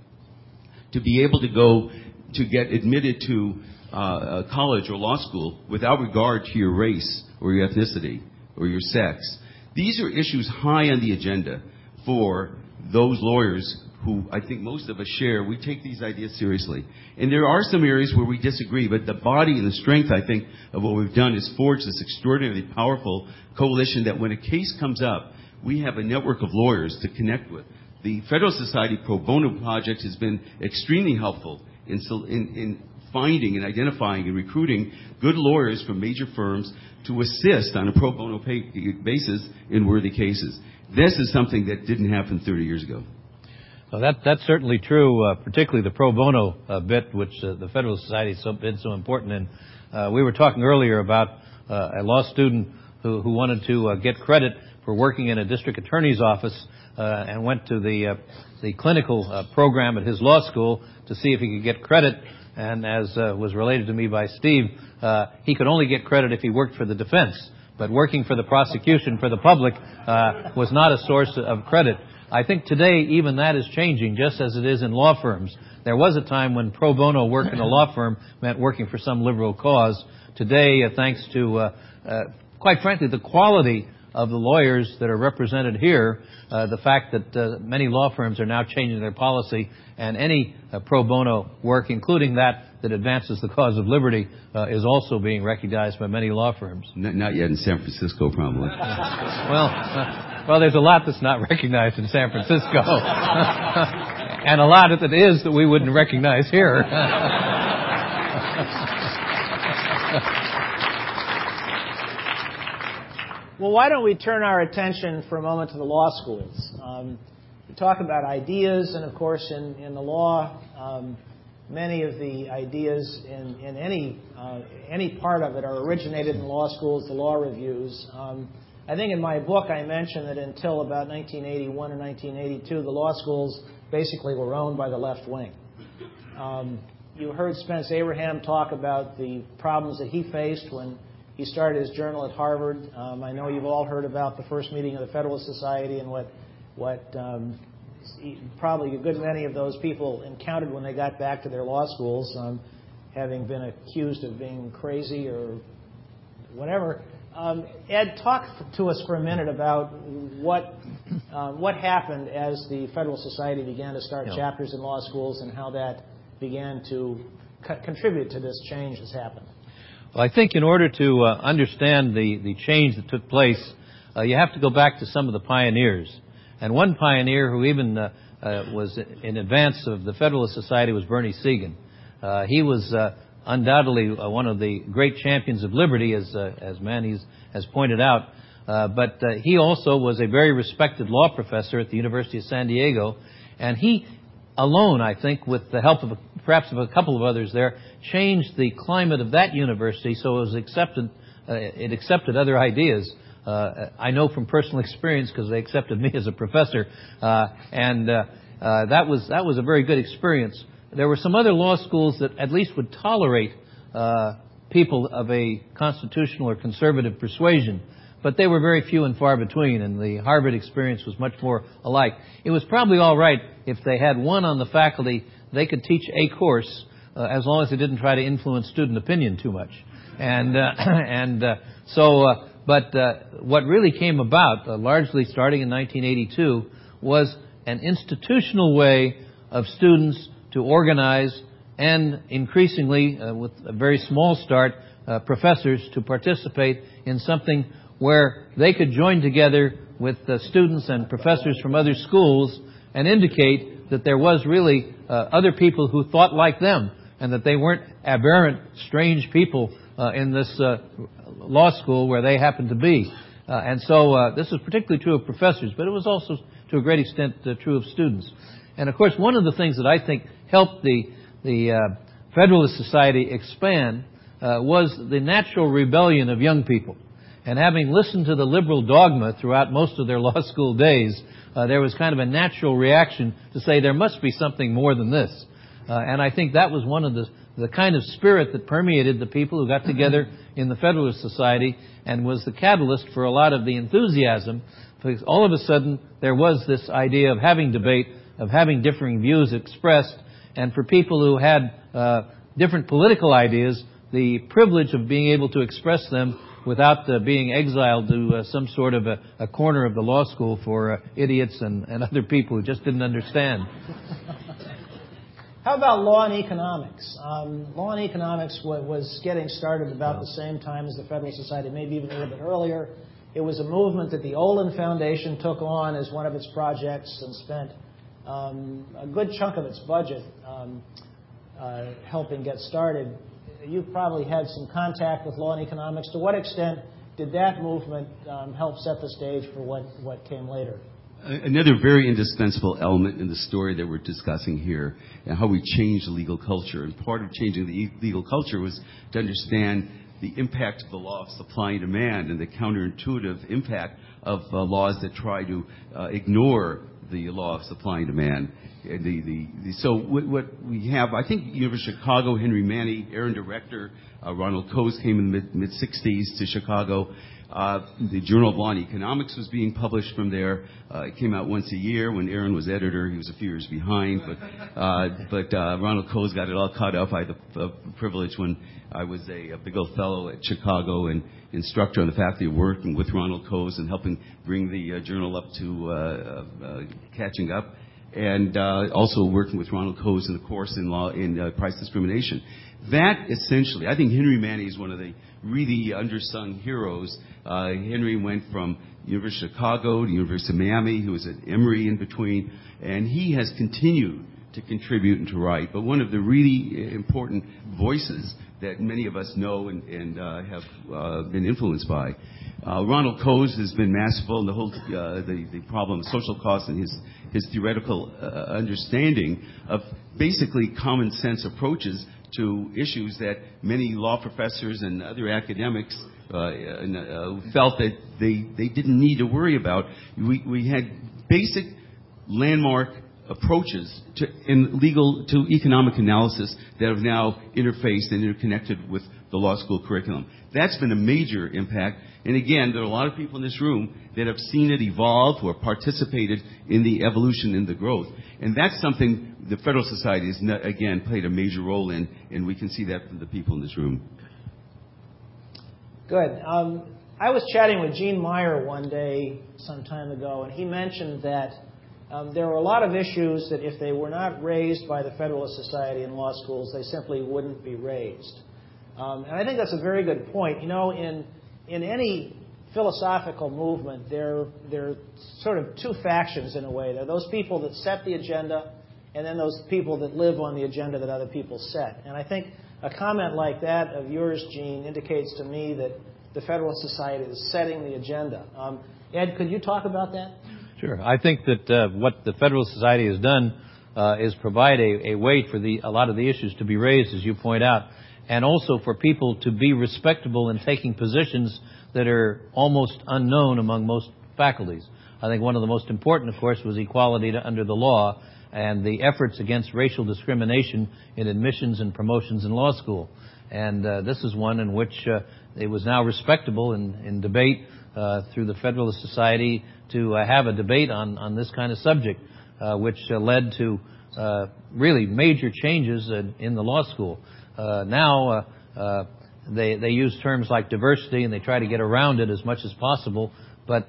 to be able to go to get admitted to uh, college or law school without regard to your race or your ethnicity or your sex. These are issues high on the agenda for those lawyers who I think most of us share. We take these ideas seriously. And there are some areas where we disagree, but the body and the strength, I think, of what we've done is forge this extraordinarily powerful coalition that when a case comes up, we have a network of lawyers to connect with. The Federal Society Pro Bono Project has been extremely helpful in, in, in finding and identifying and recruiting good lawyers from major firms to assist on a pro bono basis in worthy cases. This is something that didn't happen 30 years ago. Well, that, that's certainly true, uh, particularly the pro bono uh, bit, which uh, the Federal Society has so, been so important in. Uh, we were talking earlier about uh, a law student who, who wanted to uh, get credit for working in a district attorney's office and went to the, the clinical program at his law school to see if he could get credit. And as was related to me by Steve, he could only get credit if he worked for the defense. But working for the prosecution for the public was not a source of credit. I think today even that is changing, just as it is in law firms. There was a time when pro bono work in a law firm meant working for some liberal cause. Today, uh, thanks to, uh, uh, quite frankly, the quality of the lawyers that are represented here, uh, the fact that uh, many law firms are now changing their policy, and any uh, pro bono work, including that that advances the cause of liberty, is also being recognized by many law firms. Not yet in San Francisco, probably. well. Well, there's a lot that's not recognized in San Francisco. and a lot that is that we wouldn't recognize here. well, why don't we turn our attention for a moment to the law schools? Um, we talk about ideas, and of course, in, in the law, um, many of the ideas in, in any, uh, any part of it are originated in law schools, the law reviews. Um, I think in my book I mentioned that until about 1981 or 1982, the law schools basically were owned by the left wing. Um, you heard Spence Abraham talk about the problems that he faced when he started his journal at Harvard. Um, I know you've all heard about the first meeting of the Federalist Society and what what um, probably a good many of those people encountered when they got back to their law schools, um, having been accused of being crazy or whatever. Um, Ed, talk to us for a minute about what uh, what happened as the Federal Society began to start yeah. chapters in law schools and how that began to co- contribute to this change that's happened. Well, I think in order to uh, understand the, the change that took place, uh, you have to go back to some of the pioneers. And one pioneer who even uh, uh, was in advance of the Federalist Society was Bernie Siegan. Uh, he was undoubtedly uh, one of the great champions of liberty, as as Manny has pointed out. But he also was a very respected law professor at the University of San Diego, and he alone, I think, with the help of a, perhaps of a couple of others there, changed the climate of that university so it was accepted. it accepted other ideas. Uh, I know from personal experience because they accepted me as a professor, uh, and uh, that was that was a very good experience there were some other law schools that at least would tolerate uh, people of a constitutional or conservative persuasion, but they were very few and far between, and the Harvard experience was much more alike. It was probably all right if they had one on the faculty, they could teach a course uh, as long as they didn't try to influence student opinion too much. And, uh, and uh, so, uh, but uh, what really came about, largely starting in 1982, was an institutional way of students to organize and increasingly, uh, with a very small start, uh, professors to participate in something where they could join together with uh, students and professors from other schools and indicate that there was really uh, other people who thought like them and that they weren't aberrant, strange people uh, in this uh, law school where they happened to be. and so this was particularly true of professors, but it was also to a great extent true of students. And of course, one of the things that I think helped the, the uh, Federalist Society expand uh, was the natural rebellion of young people. And having listened to the liberal dogma throughout most of their law school days, uh, there was kind of a natural reaction to say there must be something more than this. Uh, and I think that was one of the, the kind of spirit that permeated the people who got together in the Federalist Society and was the catalyst for a lot of the enthusiasm. Because all of a sudden, there was this idea of having debate, of having differing views expressed, and for people who had uh, different political ideas, the privilege of being able to express them without uh, being exiled to uh, some sort of a, a, corner of the law school for uh, idiots and, and, other people who just didn't understand. How about law and economics? Um, law and economics was getting started about the same time as the Federal Society, maybe even a little bit earlier. It was a movement that the Olin Foundation took on as one of its projects and spent um, a good chunk of its budget um, uh, helping get started you've probably had some contact with law and economics. To what extent did that movement um, help set the stage for what, came later? Another very indispensable element in the story that we're discussing here, and how we change the legal culture. And part of changing the legal culture was to understand the impact of the law of supply and demand and the counterintuitive impact of uh, laws that try to uh, ignore the law of supply and demand. The, the, the, so what, what, we have, I think University of Chicago, Henry Manne, Aaron Director, uh, Ronald Coase came in the mid, mid 60s to Chicago. Uh, the Journal of Law and Economics was being published from there. Uh, it came out once a year. When Aaron was editor, he was a few years behind, but uh, but uh, Ronald Coase got it all caught up. I had the privilege when I was a, a old Fellow at Chicago and instructor on the faculty of working with Ronald Coase and helping bring the uh, journal up to catching up and uh, also working with Ronald Coase in the course in law in uh, price discrimination. That essentially, I think Henry Manne is one of the really undersung heroes. Uh, Henry went from University of Chicago to University of Miami. He was at Emory in between, and he has continued to contribute and to write. But one of the really important voices that many of us know and, and have been influenced by. Uh, Ronald Coase has been masterful in the whole uh, the, the problem of social costs and his his theoretical uh, understanding of basically common sense approaches to issues that many law professors and other academics uh, uh, felt that they, they didn't need to worry about. We, we had basic landmark approaches to in legal to economic analysis that have now interfaced and interconnected with the law school curriculum. That's been a major impact. And again, there are a lot of people in this room that have seen it evolve or participated in the evolution and the growth. And that's something the Federal Society has, again, played a major role in, and we can see that from the people in this room. Good. Um, I was chatting with Gene Meyer one day some time ago, and he mentioned that um, there were a lot of issues that if they were not raised by the Federalist Society in law schools, they simply wouldn't be raised. Um, and I think that's a very good point. You know, in in any philosophical movement, there there are sort of two factions in a way. There are those people that set the agenda, and then those people that live on the agenda that other people set. And I think a comment like that of yours, Gene, indicates to me that the Federalist Society is setting the agenda. Um, Ed, could you talk about that? Sure. I think that uh, what the Federalist Society has done uh, is provide a, a way for the, a lot of the issues to be raised, as you point out, and also for people to be respectable in taking positions that are almost unknown among most faculties. I think one of the most important, of course, was equality to, under the law and the efforts against racial discrimination in admissions and promotions in law school. And uh, this is one in which uh, it was now respectable in, in debate uh, through the Federalist Society to uh, have a debate on, on this kind of subject, uh, which uh, led to uh, really major changes in, in the law school. Uh, now, uh, they, they use terms like diversity and they try to get around it as much as possible, but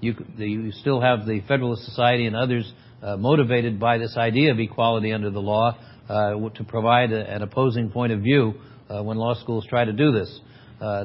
you, you still have the Federalist Society and others motivated by this idea of equality under the law to provide a, an opposing point of view when law schools try to do this.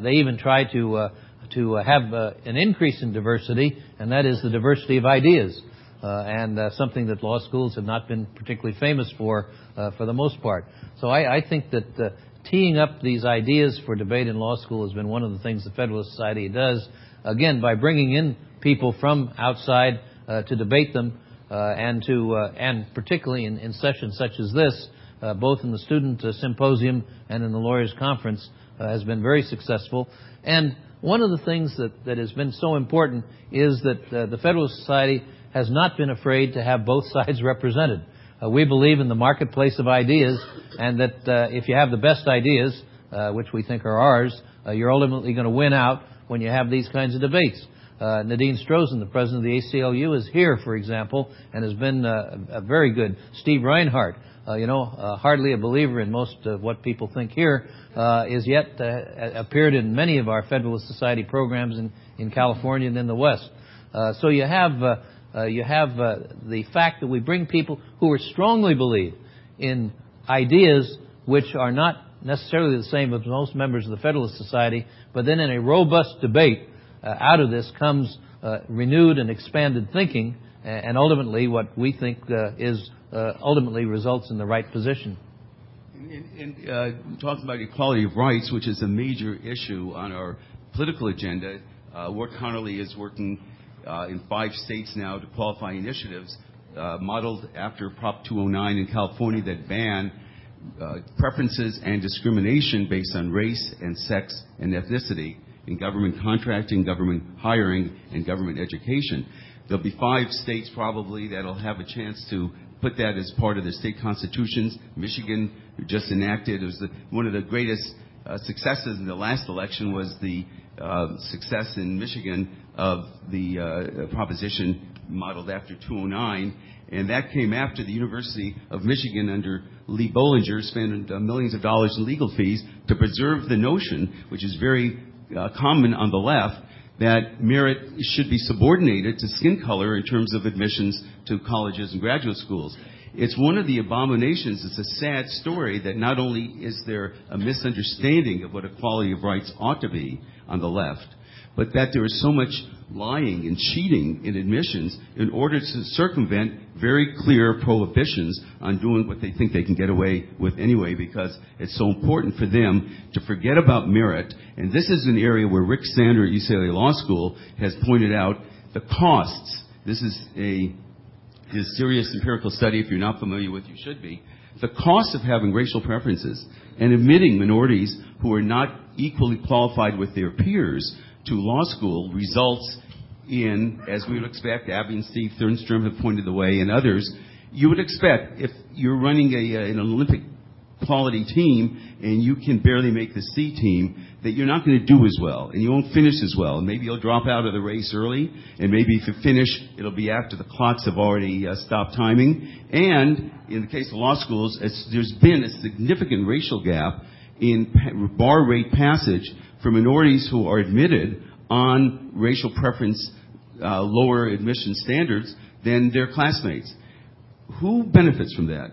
they even try to to uh, have uh, an increase in diversity, and that is the diversity of ideas, uh, and uh, something that law schools have not been particularly famous for, uh, for the most part. So I, think that uh, teeing up these ideas for debate in law school has been one of the things the Federalist Society does, again, by bringing in people from outside to debate them, and to and particularly in, sessions such as this, both in the student symposium and in the lawyers' conference, has been very successful. One of the things that, that has been so important is that uh, the Federalist Society has not been afraid to have both sides represented. Uh, we believe in the marketplace of ideas, and that uh, if you have the best ideas, uh, which we think are ours, uh, you're ultimately going to win out when you have these kinds of debates. Uh, Nadine Strossen, the president of the ACLU, is here, for example, and has been a very good. Steve Reinhardt, uh, you know, uh, hardly a believer in most of what people think here, uh, is yet uh, appeared in many of our Federalist Society programs in, in California and in the West. Uh, so you have uh, you have the fact that we bring people who are strongly believe in ideas which are not necessarily the same as most members of the Federalist Society, but then in a robust debate, out of this comes renewed and expanded thinking, and ultimately what we think uh, is uh, ultimately results in the right position. Uh, talking about equality of rights, which is a major issue on our political agenda, Ward Connerly is working in five states now to qualify initiatives modeled after Prop 209 in California that ban preferences and discrimination based on race and sex and ethnicity in government contracting, government hiring, and government education. There'll be five states probably that'll have a chance to put that as part of their state constitutions. Michigan just enacted. It was the, one of the greatest uh, successes in the last election was the uh, success in Michigan of the uh, proposition modeled after 209, and that came after the University of Michigan under Lee Bollinger spent uh, millions of dollars in legal fees to preserve the notion, which is very uh, common on the left, that merit should be subordinated to skin color in terms of admissions to colleges and graduate schools. It's one of the abominations. It's a sad story that not only is there a misunderstanding of what equality of rights ought to be on the left, but that there is so much lying and cheating in admissions in order to circumvent very clear prohibitions on doing what they think they can get away with anyway because it's so important for them to forget about merit. And this is an area where Rick Sander at UCLA Law School has pointed out the costs. This is a, a serious empirical study. If you're not familiar with, you should be. The cost of having racial preferences and admitting minorities who are not equally qualified with their peers to law school results in, as we would expect, Abby and Steve Thernstrom have pointed the way, and others, you would expect if you're running uh, an Olympic quality team and you can barely make the C team, that you're not going to do as well and you won't finish as well. And maybe you'll drop out of the race early, and maybe if you finish, it'll be after the clocks have already uh, stopped timing. And in the case of law schools, there's been a significant racial gap in bar rate passage for minorities who are admitted on racial preference uh, lower admission standards than their classmates. Who benefits from that?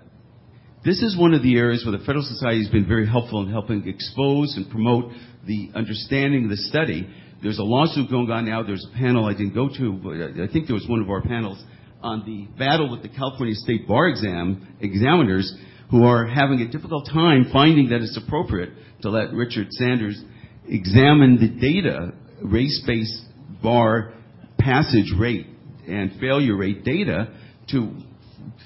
This is one of the areas where the Federal Society has been very helpful in helping expose and promote the understanding of the study. There's a lawsuit going on now. There's a panel I didn't go to, but I think there was one of our panels on the battle with the California State Bar exam examiners who are having a difficult time finding that it's appropriate to let Richard Sanders examine the data, race-based bar passage rate and failure rate data to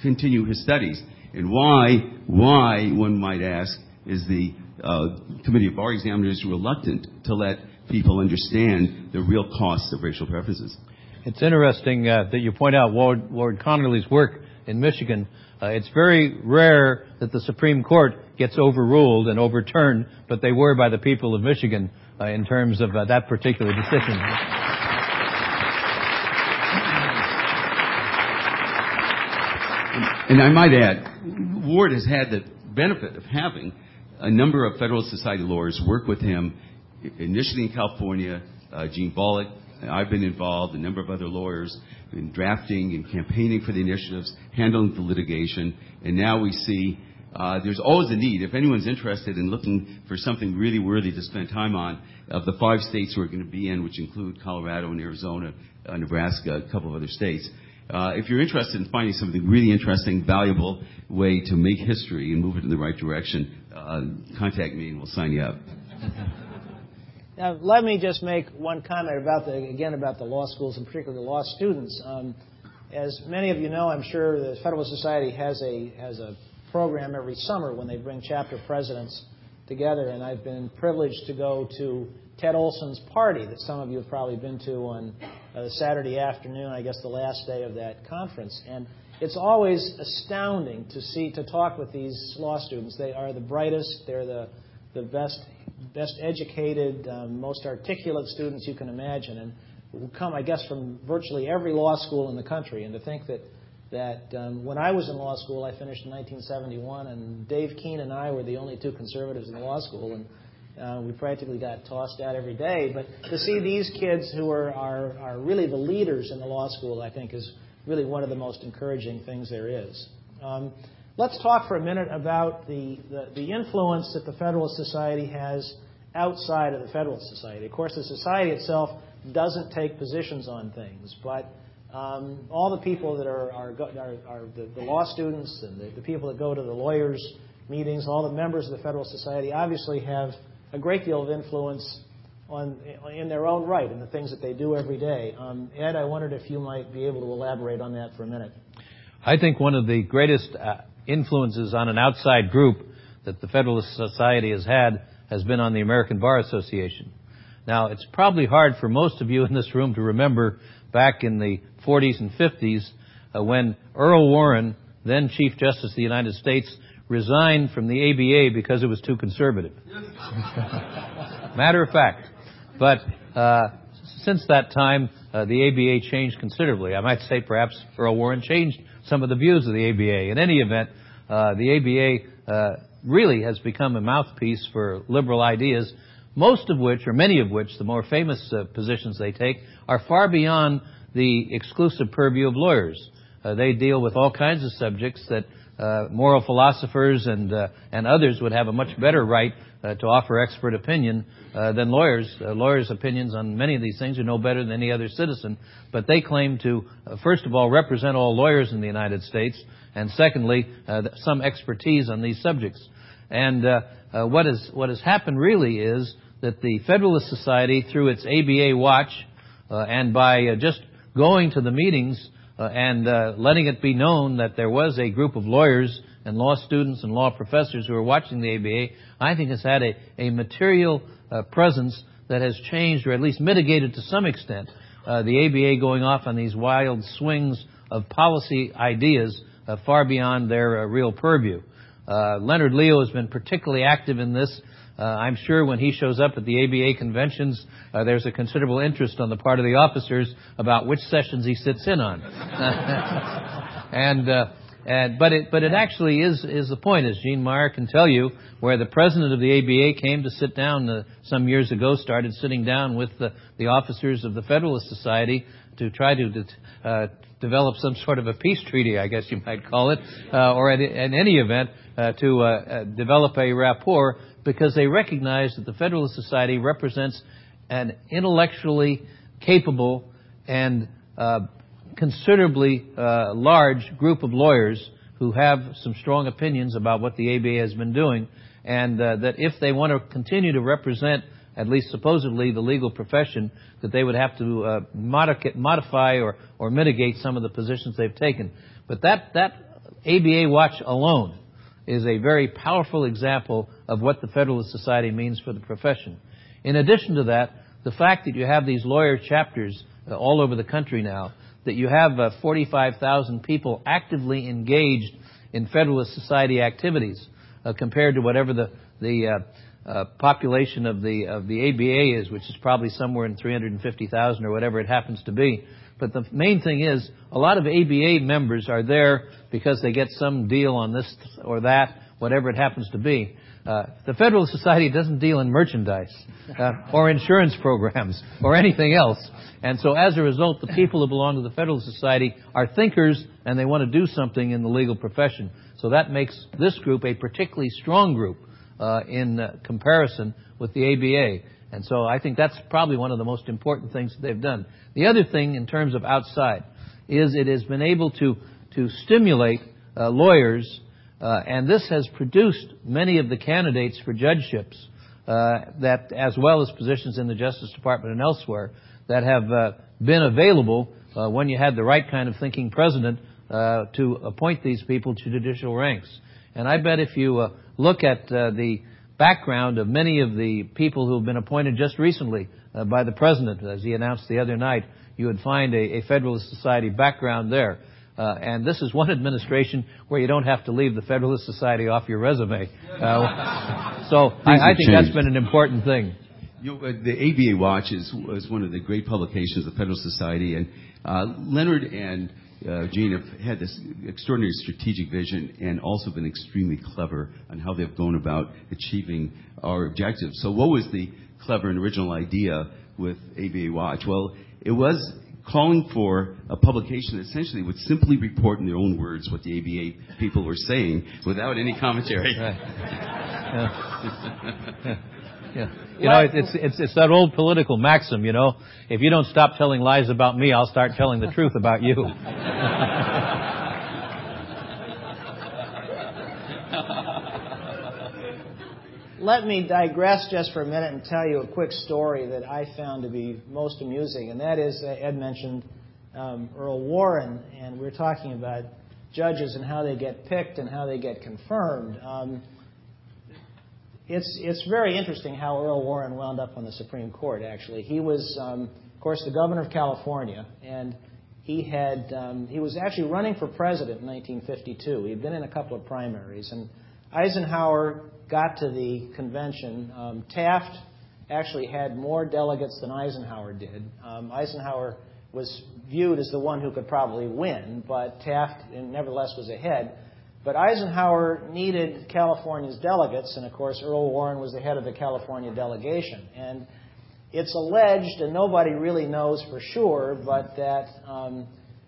continue his studies. And why, why, one might ask, is the uh, Committee of Bar Examiners reluctant to let people understand the real costs of racial preferences? It's interesting uh, that you point out Ward, Ward Connerly's work in Michigan. Uh, it's very rare that the Supreme Court gets overruled and overturned, but they were by the people of Michigan uh, in terms of uh, that particular decision. And I might add, Ward has had the benefit of having a number of Federal Society lawyers work with him, initially in California, uh, Gene Bullock, I've been involved, a number of other lawyers, in drafting and campaigning for the initiatives, handling the litigation, and now we see uh, there's always a need. If anyone's interested in looking for something really worthy to spend time on, of the five states we're going to be in, which include Colorado and Arizona, uh, Nebraska, a couple of other states, uh, if you're interested in finding something really interesting, valuable way to make history and move it in the right direction, contact me and we'll sign you up. Now, let me just make one comment about the, again, about the law schools and particularly the law students. Um, as many of you know, I'm sure the Federalist Society has a, has a program every summer when they bring chapter presidents together, and I've been privileged to go to Ted Olson's party that some of you have probably been to on uh, Saturday afternoon, I guess the last day of that conference. And it's always astounding to see to talk with these law students. They are the brightest, they're the the best best educated, um, most articulate students you can imagine, and who come, I guess, from virtually every law school in the country. And to think that that um, when I was in law school, I finished in 1971, and Dave Keene and I were the only two conservatives in law school, and uh, we practically got tossed out every day. But to see these kids who are, are, are really the leaders in the law school, I think, is really one of the most encouraging things there is. Um, let's talk for a minute about the, the, the influence that the Federalist Society has outside of the Federalist Society. Of course, the Society itself doesn't take positions on things, but um, all the people that are, are, are, are the, the, law students and the, the, people that go to the lawyers' meetings, all the members of the Federal Society obviously have a great deal of influence on, in their own right in the things that they do every day. Um, Ed, I wondered if you might be able to elaborate on that for a minute. I think one of the greatest uh, influences on an outside group that the Federalist Society has had has been on the American Bar Association. Now, it's probably hard for most of you in this room to remember back in the 40s and 50s uh, when Earl Warren, then Chief Justice of the United States, resigned from the ABA because it was too conservative. Matter of fact. But uh, since that time, uh, the ABA changed considerably. I might say perhaps Earl Warren changed some of the views of the ABA. In any event, uh, the ABA uh, really has become a mouthpiece for liberal ideas, most of which, or many of which, the more famous uh, positions they take, are far beyond the exclusive purview of lawyers. Uh, they deal with all kinds of subjects that uh, moral philosophers and uh, and others would have a much better right to offer expert opinion uh, than lawyers. Uh, lawyers' opinions on many of these things are no better than any other citizen, but they claim to first of all represent all lawyers in the United States, and secondly some expertise on these subjects. And what is what has happened really is that the Federalist Society, through its ABA Watch, and by just going to the meetings uh, and uh, letting it be known that there was a group of lawyers and law students and law professors who are watching the ABA, I think has had a, a material uh, presence that has changed or at least mitigated to some extent uh, the ABA going off on these wild swings of policy ideas uh, far beyond their uh, real purview. Leonard Leo has been particularly active in this uh, I'm sure when he shows up at the ABA conventions, uh, there's a considerable interest on the part of the officers about which sessions he sits in on. and, uh, and but it but it actually is is the point, as Gene Meyer can tell you, where the president of the ABA came to sit down uh, some years ago, started sitting down with the, the officers of the Federalist Society to try to uh, develop some sort of a peace treaty, I guess you might call it, uh, or at, in any event, uh, to uh, uh, develop a rapport because they recognize that the Federalist Society represents an intellectually capable and uh, considerably uh, large group of lawyers who have some strong opinions about what the ABA has been doing, and uh, that if they want to continue to represent, at least supposedly, the legal profession, that they would have to uh, modify or, or mitigate some of the positions they've taken. But that, that ABA watch alone is a very powerful example of what the Federalist Society means for the profession. In addition to that, the fact that you have these lawyer chapters uh, all over the country now, that you have uh, 45,000 people actively engaged in Federalist Society activities, uh, compared to whatever the the uh, uh, population of the of the ABA is, which is probably somewhere in 350,000 or whatever it happens to be. But the main thing is, a lot of ABA members are there because they get some deal on this or that, whatever it happens to be. Uh, the Federal Society doesn't deal in merchandise uh, or insurance programs or anything else. And so as a result, the people who belong to the Federal Society are thinkers and they want to do something in the legal profession. So that makes this group a particularly strong group uh, in uh, comparison with the ABA. And so I think that's probably one of the most important things that they've done. The other thing in terms of outside is it has been able to, to stimulate uh, lawyers, and this has produced many of the candidates for judgeships uh, that, as well as positions in the Justice Department and elsewhere, that have uh, been available uh, when you had the right kind of thinking president uh, to appoint these people to judicial ranks. And I bet if you look at the background of many of the people who have been appointed just recently uh, by the President, as he announced the other night. You would find a, a Federalist Society background there. Uh, and this is one administration where you don't have to leave the Federalist Society off your resume. Uh, so I, I, think that's been an important thing. You know, uh, the ABA Watch is, is, one of the great publications of the Federalist Society, and uh, Leonard and uh, Gene have had this extraordinary strategic vision and also been extremely clever on how they've gone about achieving our objectives. So, what was the clever and original idea with ABA Watch? Well, it was calling for a publication that essentially would simply report in their own words what the ABA people were saying without any commentary. Right. Yeah. yeah. You know, it's, it's, it's that old political maxim, you know, if you don't stop telling lies about me, I'll start telling the truth about you. Let me digress just for a minute and tell you a quick story that I found to be most amusing, and that is uh, Ed mentioned um, Earl Warren, and we're talking about judges and how they get picked and how they get confirmed. Um, it's it's very interesting how Earl Warren wound up on the Supreme Court. Actually, he was, um, of course, the governor of California, and he had um, he was actually running for president in 1952. He had been in a couple of primaries, and Eisenhower got to the convention, um, Taft actually had more delegates than Eisenhower did. Um, Eisenhower was viewed as the one who could probably win, but Taft nevertheless was ahead. But Eisenhower needed California's delegates, and of course, Earl Warren was the head of the California delegation. And it's alleged, and nobody really knows for sure, but that um,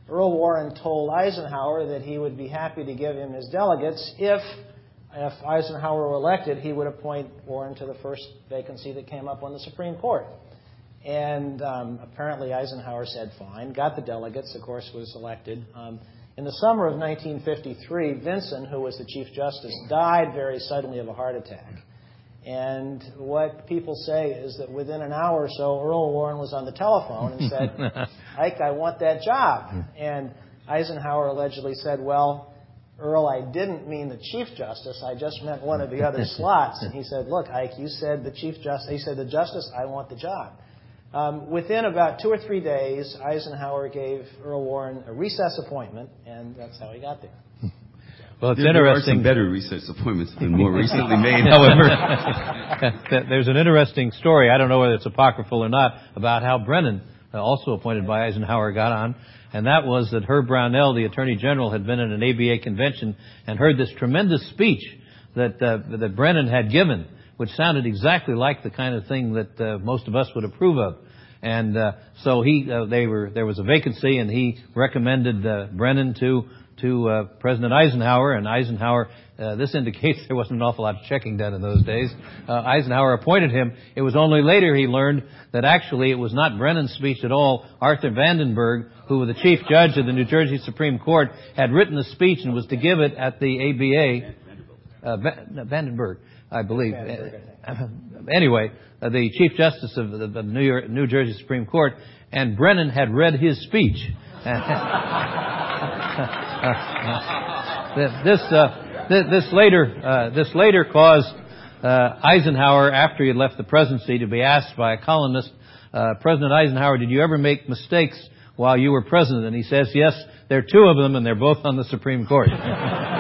Earl Warren told Eisenhower that he would be happy to give him his delegates if if Eisenhower were elected, he would appoint Warren to the first vacancy that came up on the Supreme Court. And um, apparently Eisenhower said fine, got the delegates, of course, was elected. Um, in the summer of 1953, Vinson, who was the Chief Justice, died very suddenly of a heart attack. And what people say is that within an hour or so, Earl Warren was on the telephone and said, Ike, I want that job. And Eisenhower allegedly said, Well, Earl, I didn't mean the Chief Justice. I just meant one of the other slots. And he said, Look, Ike, you said the Chief Justice. He said, The Justice, I want the job. Um, within about two or three days, Eisenhower gave Earl Warren a recess appointment, and that's how he got there. Well, it's there, interesting. There are some better recess appointments than more recently made, however. There's an interesting story. I don't know whether it's apocryphal or not about how Brennan, also appointed by Eisenhower, got on and that was that Herb Brownell, the Attorney General, had been at an ABA convention and heard this tremendous speech that uh, that Brennan had given, which sounded exactly like the kind of thing that uh, most of us would approve of. And uh, so he, uh, they were, there was a vacancy, and he recommended uh, Brennan to to uh, President Eisenhower, and Eisenhower. Uh, this indicates there wasn't an awful lot of checking done in those days. Uh, Eisenhower appointed him. It was only later he learned that actually it was not Brennan's speech at all. Arthur Vandenberg, who was the chief judge of the New Jersey Supreme Court, had written the speech and was to give it at the ABA. Uh, Vandenberg, I believe. anyway, uh, the Chief Justice of the, the New, York, New Jersey Supreme Court, and Brennan had read his speech. this, uh, this later, uh, this later caused uh, Eisenhower, after he had left the presidency, to be asked by a columnist, uh, President Eisenhower, did you ever make mistakes while you were president? And he says, yes, there are two of them, and they're both on the Supreme Court.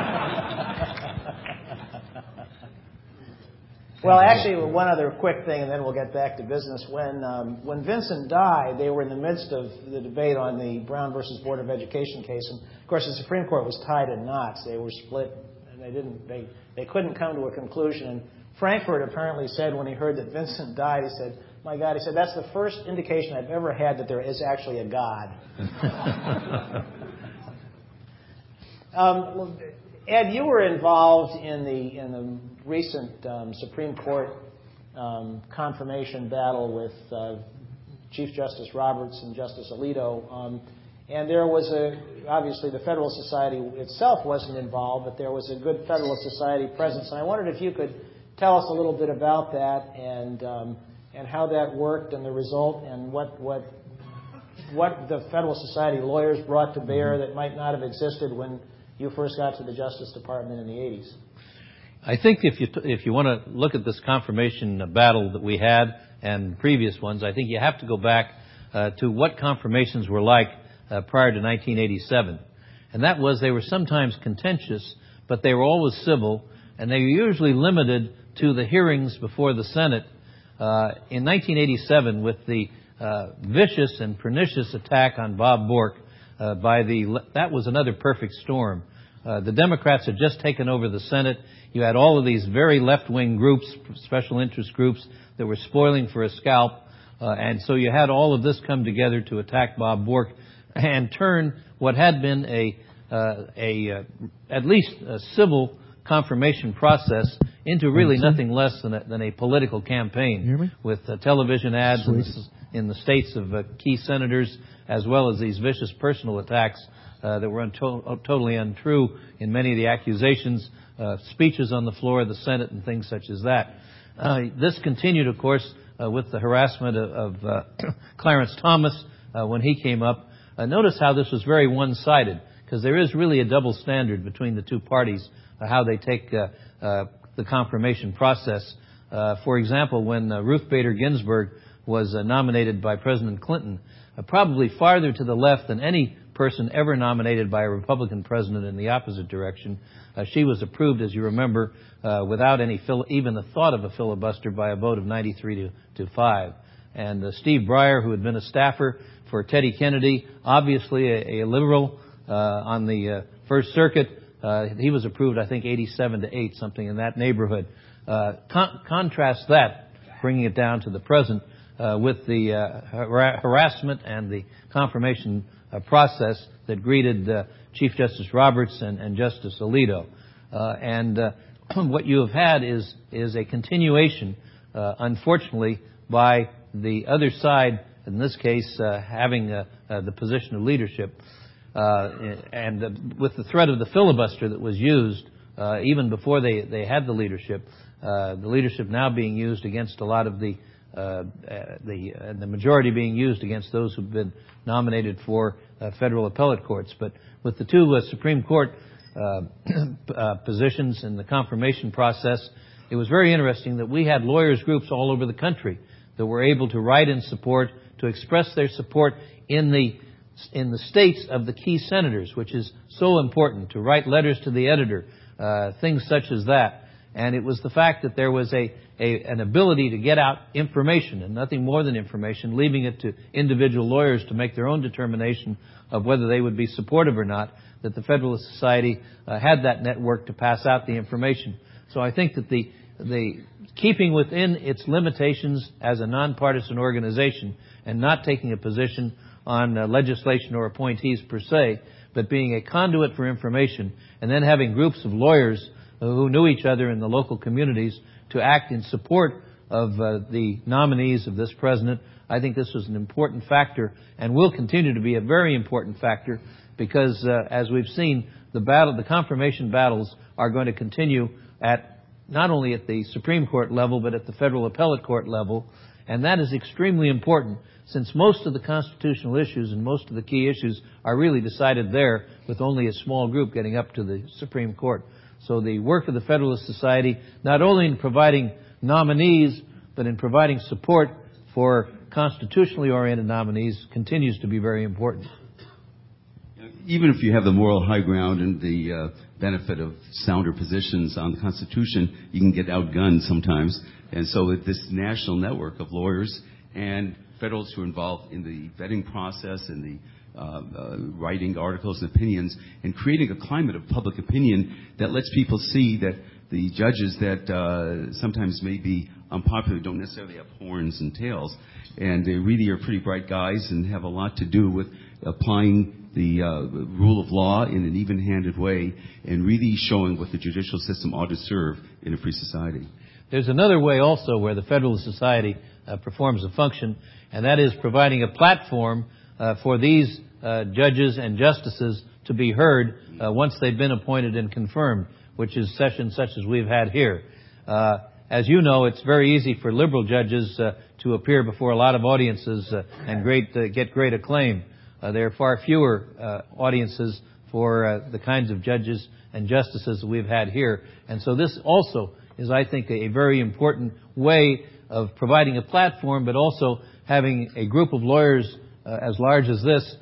Well, actually, one other quick thing, and then we'll get back to business. When um, when Vinson died, they were in the midst of the debate on the Brown versus Board of Education case, and of course, the Supreme Court was tied in knots. They were split, they didn't they they couldn't come to a conclusion. And Frankfurt apparently said when he heard that Vinson died, he said, "My God," he said, "that's the first indication I've ever had that there is actually a God." um, Ed, you were involved in the in the recent um, Supreme Court um, confirmation battle with uh, Chief Justice Roberts and Justice Alito, um, and there was a obviously the Federalist Society itself wasn't involved, but there was a good Federalist Society presence, and I wondered if you could tell us a little bit about that and um, and how that worked and the result and what what what the Federalist Society lawyers brought to bear that might not have existed when you first got to the Justice Department in the 80s? I think if you if you want to look at this confirmation battle that we had and previous ones, I think you have to go back uh, to what confirmations were like uh, prior to 1987, and that was they were sometimes contentious, but they were always civil, and they were usually limited to the hearings before the Senate. Uh, in 1987, with the uh, vicious and pernicious attack on Bob Bork uh, by the that was another perfect storm. Uh, the Democrats had just taken over the Senate. You had all of these very left-wing groups, special interest groups, that were spoiling for a scalp. Uh, and so you had all of this come together to attack Bob Bork and turn what had been a, uh, a uh, at least a civil confirmation process into really nothing less than a, than a political campaign with uh, television ads in the, in the, states of uh, key senators as well as these vicious personal attacks uh, that were unto- totally untrue in many of the accusations, uh, speeches on the floor of the Senate, and things such as that. Uh, this continued, of course, uh, with the harassment of, of uh, Clarence Thomas uh, when he came up. Uh, notice how this was very one-sided, because there is really a double standard between the two parties, uh, how they take uh, the confirmation process. for example, when Ruth Bader Ginsburg was nominated by President Clinton, probably farther to the left than any person ever nominated by a Republican president in the opposite direction. Uh, she was approved, as you remember, uh, without any fil- even the thought of a filibuster by a vote of 93 to, to 5. And uh, Steve Breyer, who had been a staffer for Teddy Kennedy, obviously a, a liberal uh, on the uh, First Circuit, uh, he was approved, I think, 87 to 8, something in that neighborhood. Con- contrast that, bringing it down to the present, with the har- harassment and the confirmation uh, process that greeted uh, Chief Justice Roberts and, and Justice Alito. Uh, and what you have had is, is a continuation, unfortunately, by the other side, in this case, uh, having uh, uh, the position of leadership. and with the threat of the filibuster that was used, even before they, they had the leadership, the leadership now being used against a lot of the uh, the, uh, the majority being used against those who've been nominated for uh, federal appellate courts. But with the two Supreme Court positions in the confirmation process, it was very interesting that we had lawyers groups all over the country that were able to write in support, to express their support in the in the states of the key senators, which is so important, to write letters to the editor, uh, things such as that. And it was the fact that there was a, a, an ability to get out information and nothing more than information, leaving it to individual lawyers to make their own determination of whether they would be supportive or not, that the Federalist Society uh, had that network to pass out the information. So I think that the, the keeping within its limitations as a nonpartisan organization and not taking a position on uh, legislation or appointees per se, but being a conduit for information and then having groups of lawyers who knew each other in the local communities to act in support of uh, the nominees of this president. I think this was an important factor and will continue to be a very important factor because, uh, as we've seen, the battle, the confirmation battles are going to continue at not only at the Supreme Court level but at the federal appellate court level, and that is extremely important since most of the constitutional issues and most of the key issues are really decided there with only a small group getting up to the Supreme Court. So the work of the Federalist Society, not only in providing nominees, but in providing support for constitutionally oriented nominees, continues to be very important. Even if you have the moral high ground and the uh, benefit of sounder positions on the Constitution, you can get outgunned sometimes. And so this national network of lawyers and Federalists who are involved in the vetting process and the uh, uh, writing articles and opinions and creating a climate of public opinion that lets people see that the judges that uh, sometimes may be unpopular don't necessarily have horns and tails. And they really are pretty bright guys and have a lot to do with applying the rule of law in an even handed way and really showing what the judicial system ought to serve in a free society. There's another way also where the Federalist Society performs a function, and that is providing a platform uh, for these uh, judges and justices to be heard uh, once they've been appointed and confirmed, which is sessions such as we've had here. Uh, as you know, it's very easy for liberal judges uh, to appear before a lot of audiences uh, and great, get great acclaim. there are far fewer audiences for uh, the kinds of judges and justices we've had here. And so this also is, I think, a very important way of providing a platform, but also having a group of lawyers uh, as large as this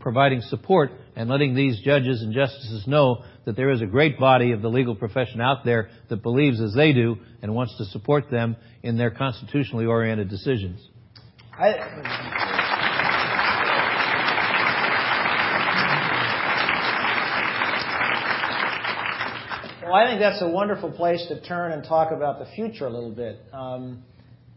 providing support and letting these judges and justices know that there is a great body of the legal profession out there that believes as they do and wants to support them in their constitutionally oriented decisions. I, well, I think that's a wonderful place to turn and talk about the future a little bit. Um,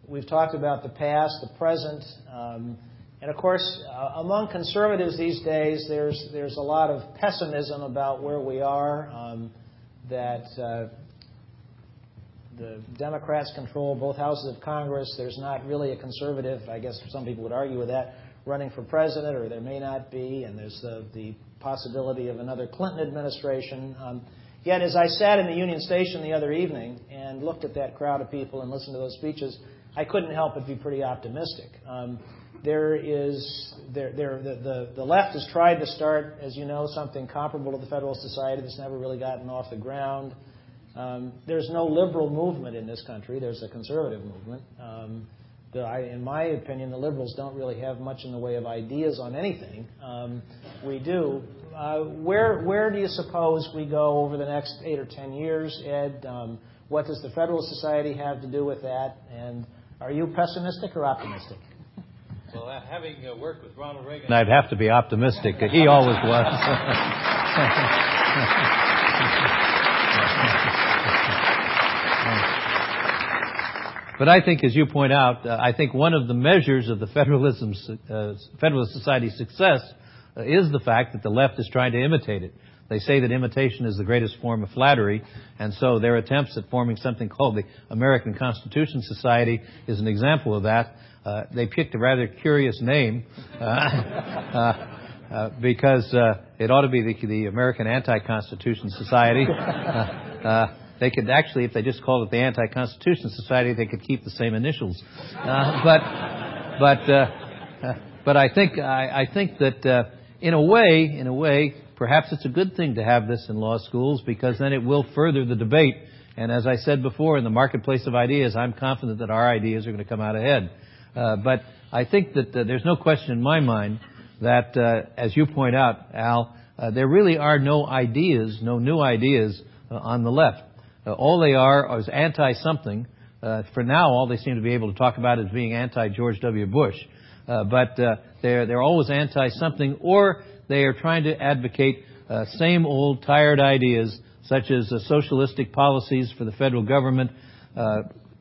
we've talked about the past, the present. Um, and of course, uh, among conservatives these days, there's there's a lot of pessimism about where we are. Um, that uh, the Democrats control both houses of Congress. There's not really a conservative, I guess some people would argue with that, running for president, or there may not be. And there's the, the possibility of another Clinton administration. Um, yet, as I sat in the Union Station the other evening and looked at that crowd of people and listened to those speeches, I couldn't help but be pretty optimistic. Um, there is the, left has tried to start, as you know, something comparable to the Federalist Society that's never really gotten off the ground. Um, there's no liberal movement in this country. There's a conservative movement. Um, in my opinion, the liberals don't really have much in the way of ideas on anything. We do. Uh, where where do you suppose we go over the next eight or ten years, Ed? What does the Federalist Society have to do with that? And are you pessimistic or optimistic? Well, uh, having uh, worked with Ronald Reagan, I'd have to be optimistic. He always was. but I think, as you point out, uh, I think one of the measures of the Federalism, uh, Federalist Society's success uh, is the fact that the left is trying to imitate it. They say that imitation is the greatest form of flattery, and so their attempts at forming something called the American Constitution Society is an example of that. Uh, they picked a rather curious name uh, uh, uh because uh, it ought to be the, the American Anti-Constitution Society. they could actually, if they just called it the Anti-Constitution Society, they could keep the same initials. but, but, but I think I, I think that in a way, in a way, perhaps it's a good thing to have this in law schools because then it will further the debate. And as I said before, in the marketplace of ideas, I'm confident that our ideas are going to come out ahead. Uh, but I think that uh, there's no question in my mind that, uh, as you point out, Al, uh, there really are no ideas, no new ideas uh, on the left. Uh, all they are is anti-something. for now, all they seem to be able to talk about is being anti-George W. Bush. but they're they're always anti-something, or they are trying to advocate same old tired ideas such as socialistic policies for the federal government,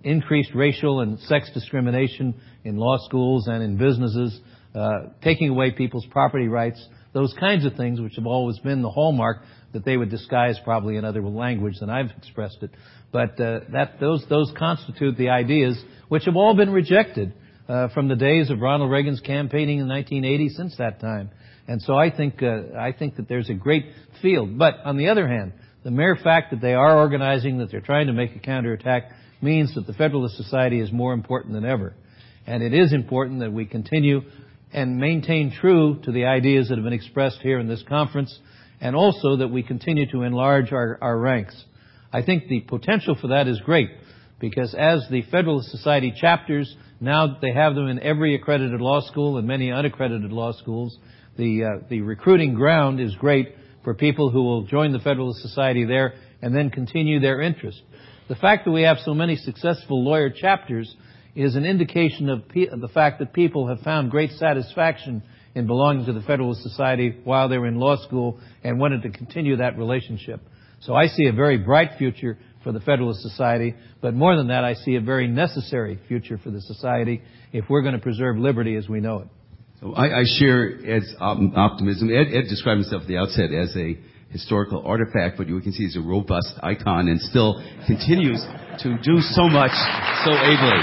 increased racial and sex discrimination in law schools and in businesses, uh, taking away people's property rights, those kinds of things which have always been the hallmark that they would disguise probably in other language than I've expressed it. But uh, that those those constitute the ideas which have all been rejected uh, from the days of Ronald Reagan's campaigning in 1980 since that time. And so I think uh, I think that there's a great field. But on the other hand, the mere fact that they are organizing, that they're trying to make a counterattack, means that the Federalist Society is more important than ever. And it is important that we continue and maintain true to the ideas that have been expressed here in this conference, and also that we continue to enlarge our, our ranks. I think the potential for that is great, because as the Federalist Society chapters, now that they have them in every accredited law school and many unaccredited law schools, the, uh, the recruiting ground is great for people who will join the Federalist Society there and then continue their interest. The fact that we have so many successful lawyer chapters is an indication of pe- the fact that people have found great satisfaction in belonging to the Federalist Society while they were in law school and wanted to continue that relationship. So I see a very bright future for the Federalist Society, but more than that, I see a very necessary future for the society if we're going to preserve liberty as we know it. I, I share Ed's optimism. Ed, Ed described himself at the outset as a historical artifact, but you can see he's a robust icon and still continues to do so much so ably.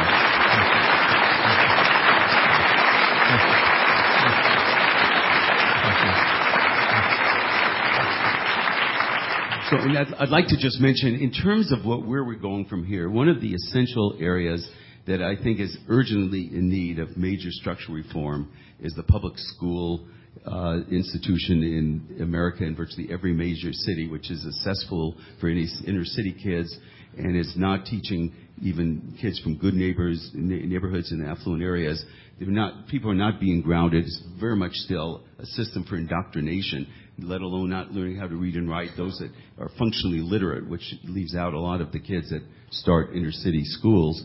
So I'd, I'd like to just mention, in terms of what, where we're going from here, one of the essential areas that I think is urgently in need of major structural reform is the public school uh, institution in America in virtually every major city, which is accessible for any inner city kids, and is not teaching even kids from good neighbors neighborhoods in affluent areas. People are not being grounded. It's very much still a system for indoctrination, let alone not learning how to read and write. Those that are functionally literate, which leaves out a lot of the kids that start inner city schools.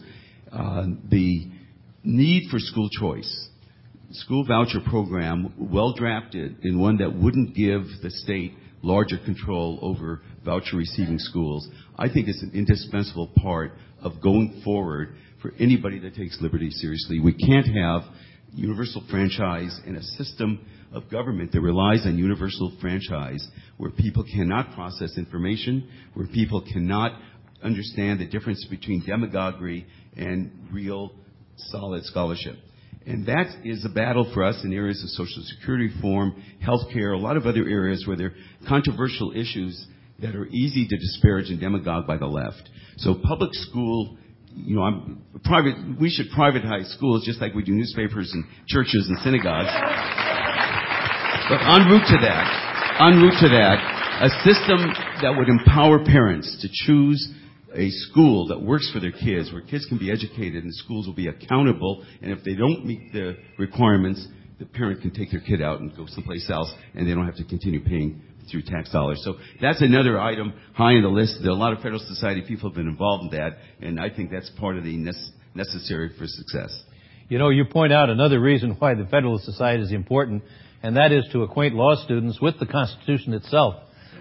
Uh, the need for school choice school voucher program well drafted and one that wouldn't give the state larger control over voucher receiving schools, I think is an indispensable part of going forward for anybody that takes liberty seriously. We can't have universal franchise in a system of government that relies on universal franchise where people cannot process information, where people cannot understand the difference between demagoguery and real solid scholarship. And that is a battle for us in areas of social security reform, healthcare, a lot of other areas where there are controversial issues that are easy to disparage and demagogue by the left. So public school, you know, private, we should privatize schools just like we do newspapers and churches and synagogues. But en route to that, en route to that, a system that would empower parents to choose a school that works for their kids, where kids can be educated and schools will be accountable, and if they don't meet the requirements, the parent can take their kid out and go someplace else, and they don't have to continue paying through tax dollars. So that's another item high on the list. There are a lot of Federal Society people have been involved in that, and I think that's part of the necessary for success. You know, you point out another reason why the Federal Society is important, and that is to acquaint law students with the Constitution itself.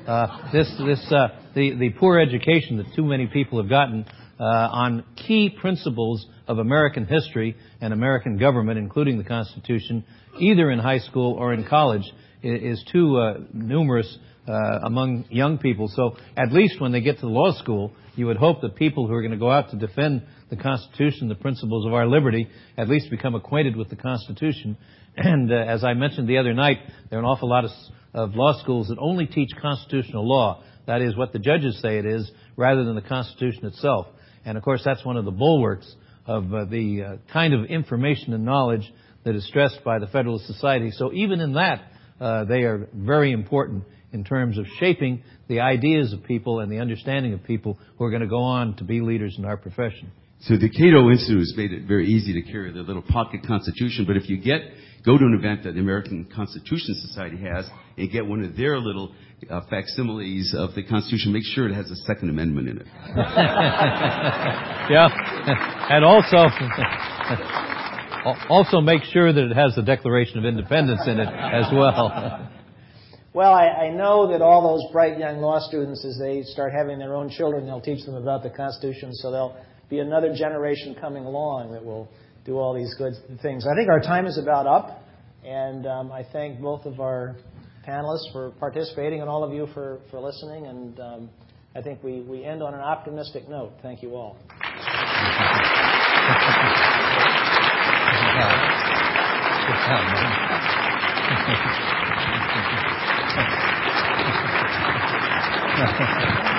Uh, this, this, uh, the, the poor education that too many people have gotten uh, on key principles of American history and American government, including the Constitution, either in high school or in college, is too uh, numerous uh, among young people. So at least when they get to law school, you would hope that people who are going to go out to defend the Constitution, the principles of our liberty, at least become acquainted with the Constitution. And uh, as I mentioned the other night, there are an awful lot of of law schools that only teach constitutional law. That is what the judges say it is, rather than the Constitution itself. And of course, that's one of the bulwarks of uh, the uh, kind of information and knowledge that is stressed by the Federalist Society. So even in that, uh, they are very important in terms of shaping the ideas of people and the understanding of people who are going to go on to be leaders in our profession. So the Cato Institute has made it very easy to carry their little pocket constitution, but if you get go to an event that the American Constitution Society has and get one of their little uh, facsimiles of the Constitution. Make sure it has a Second Amendment in it. yeah, and also. also make sure that it has the Declaration of Independence in it as well. Well, I, I, know that all those bright young law students, as they start having their own children, they'll teach them about the Constitution, so there'll be another generation coming along that will do all these good things. I think our time is about up, and um, I thank both of our panelists for participating and all of you for, listening. And um, I think we, we end on an optimistic note. Thank you all.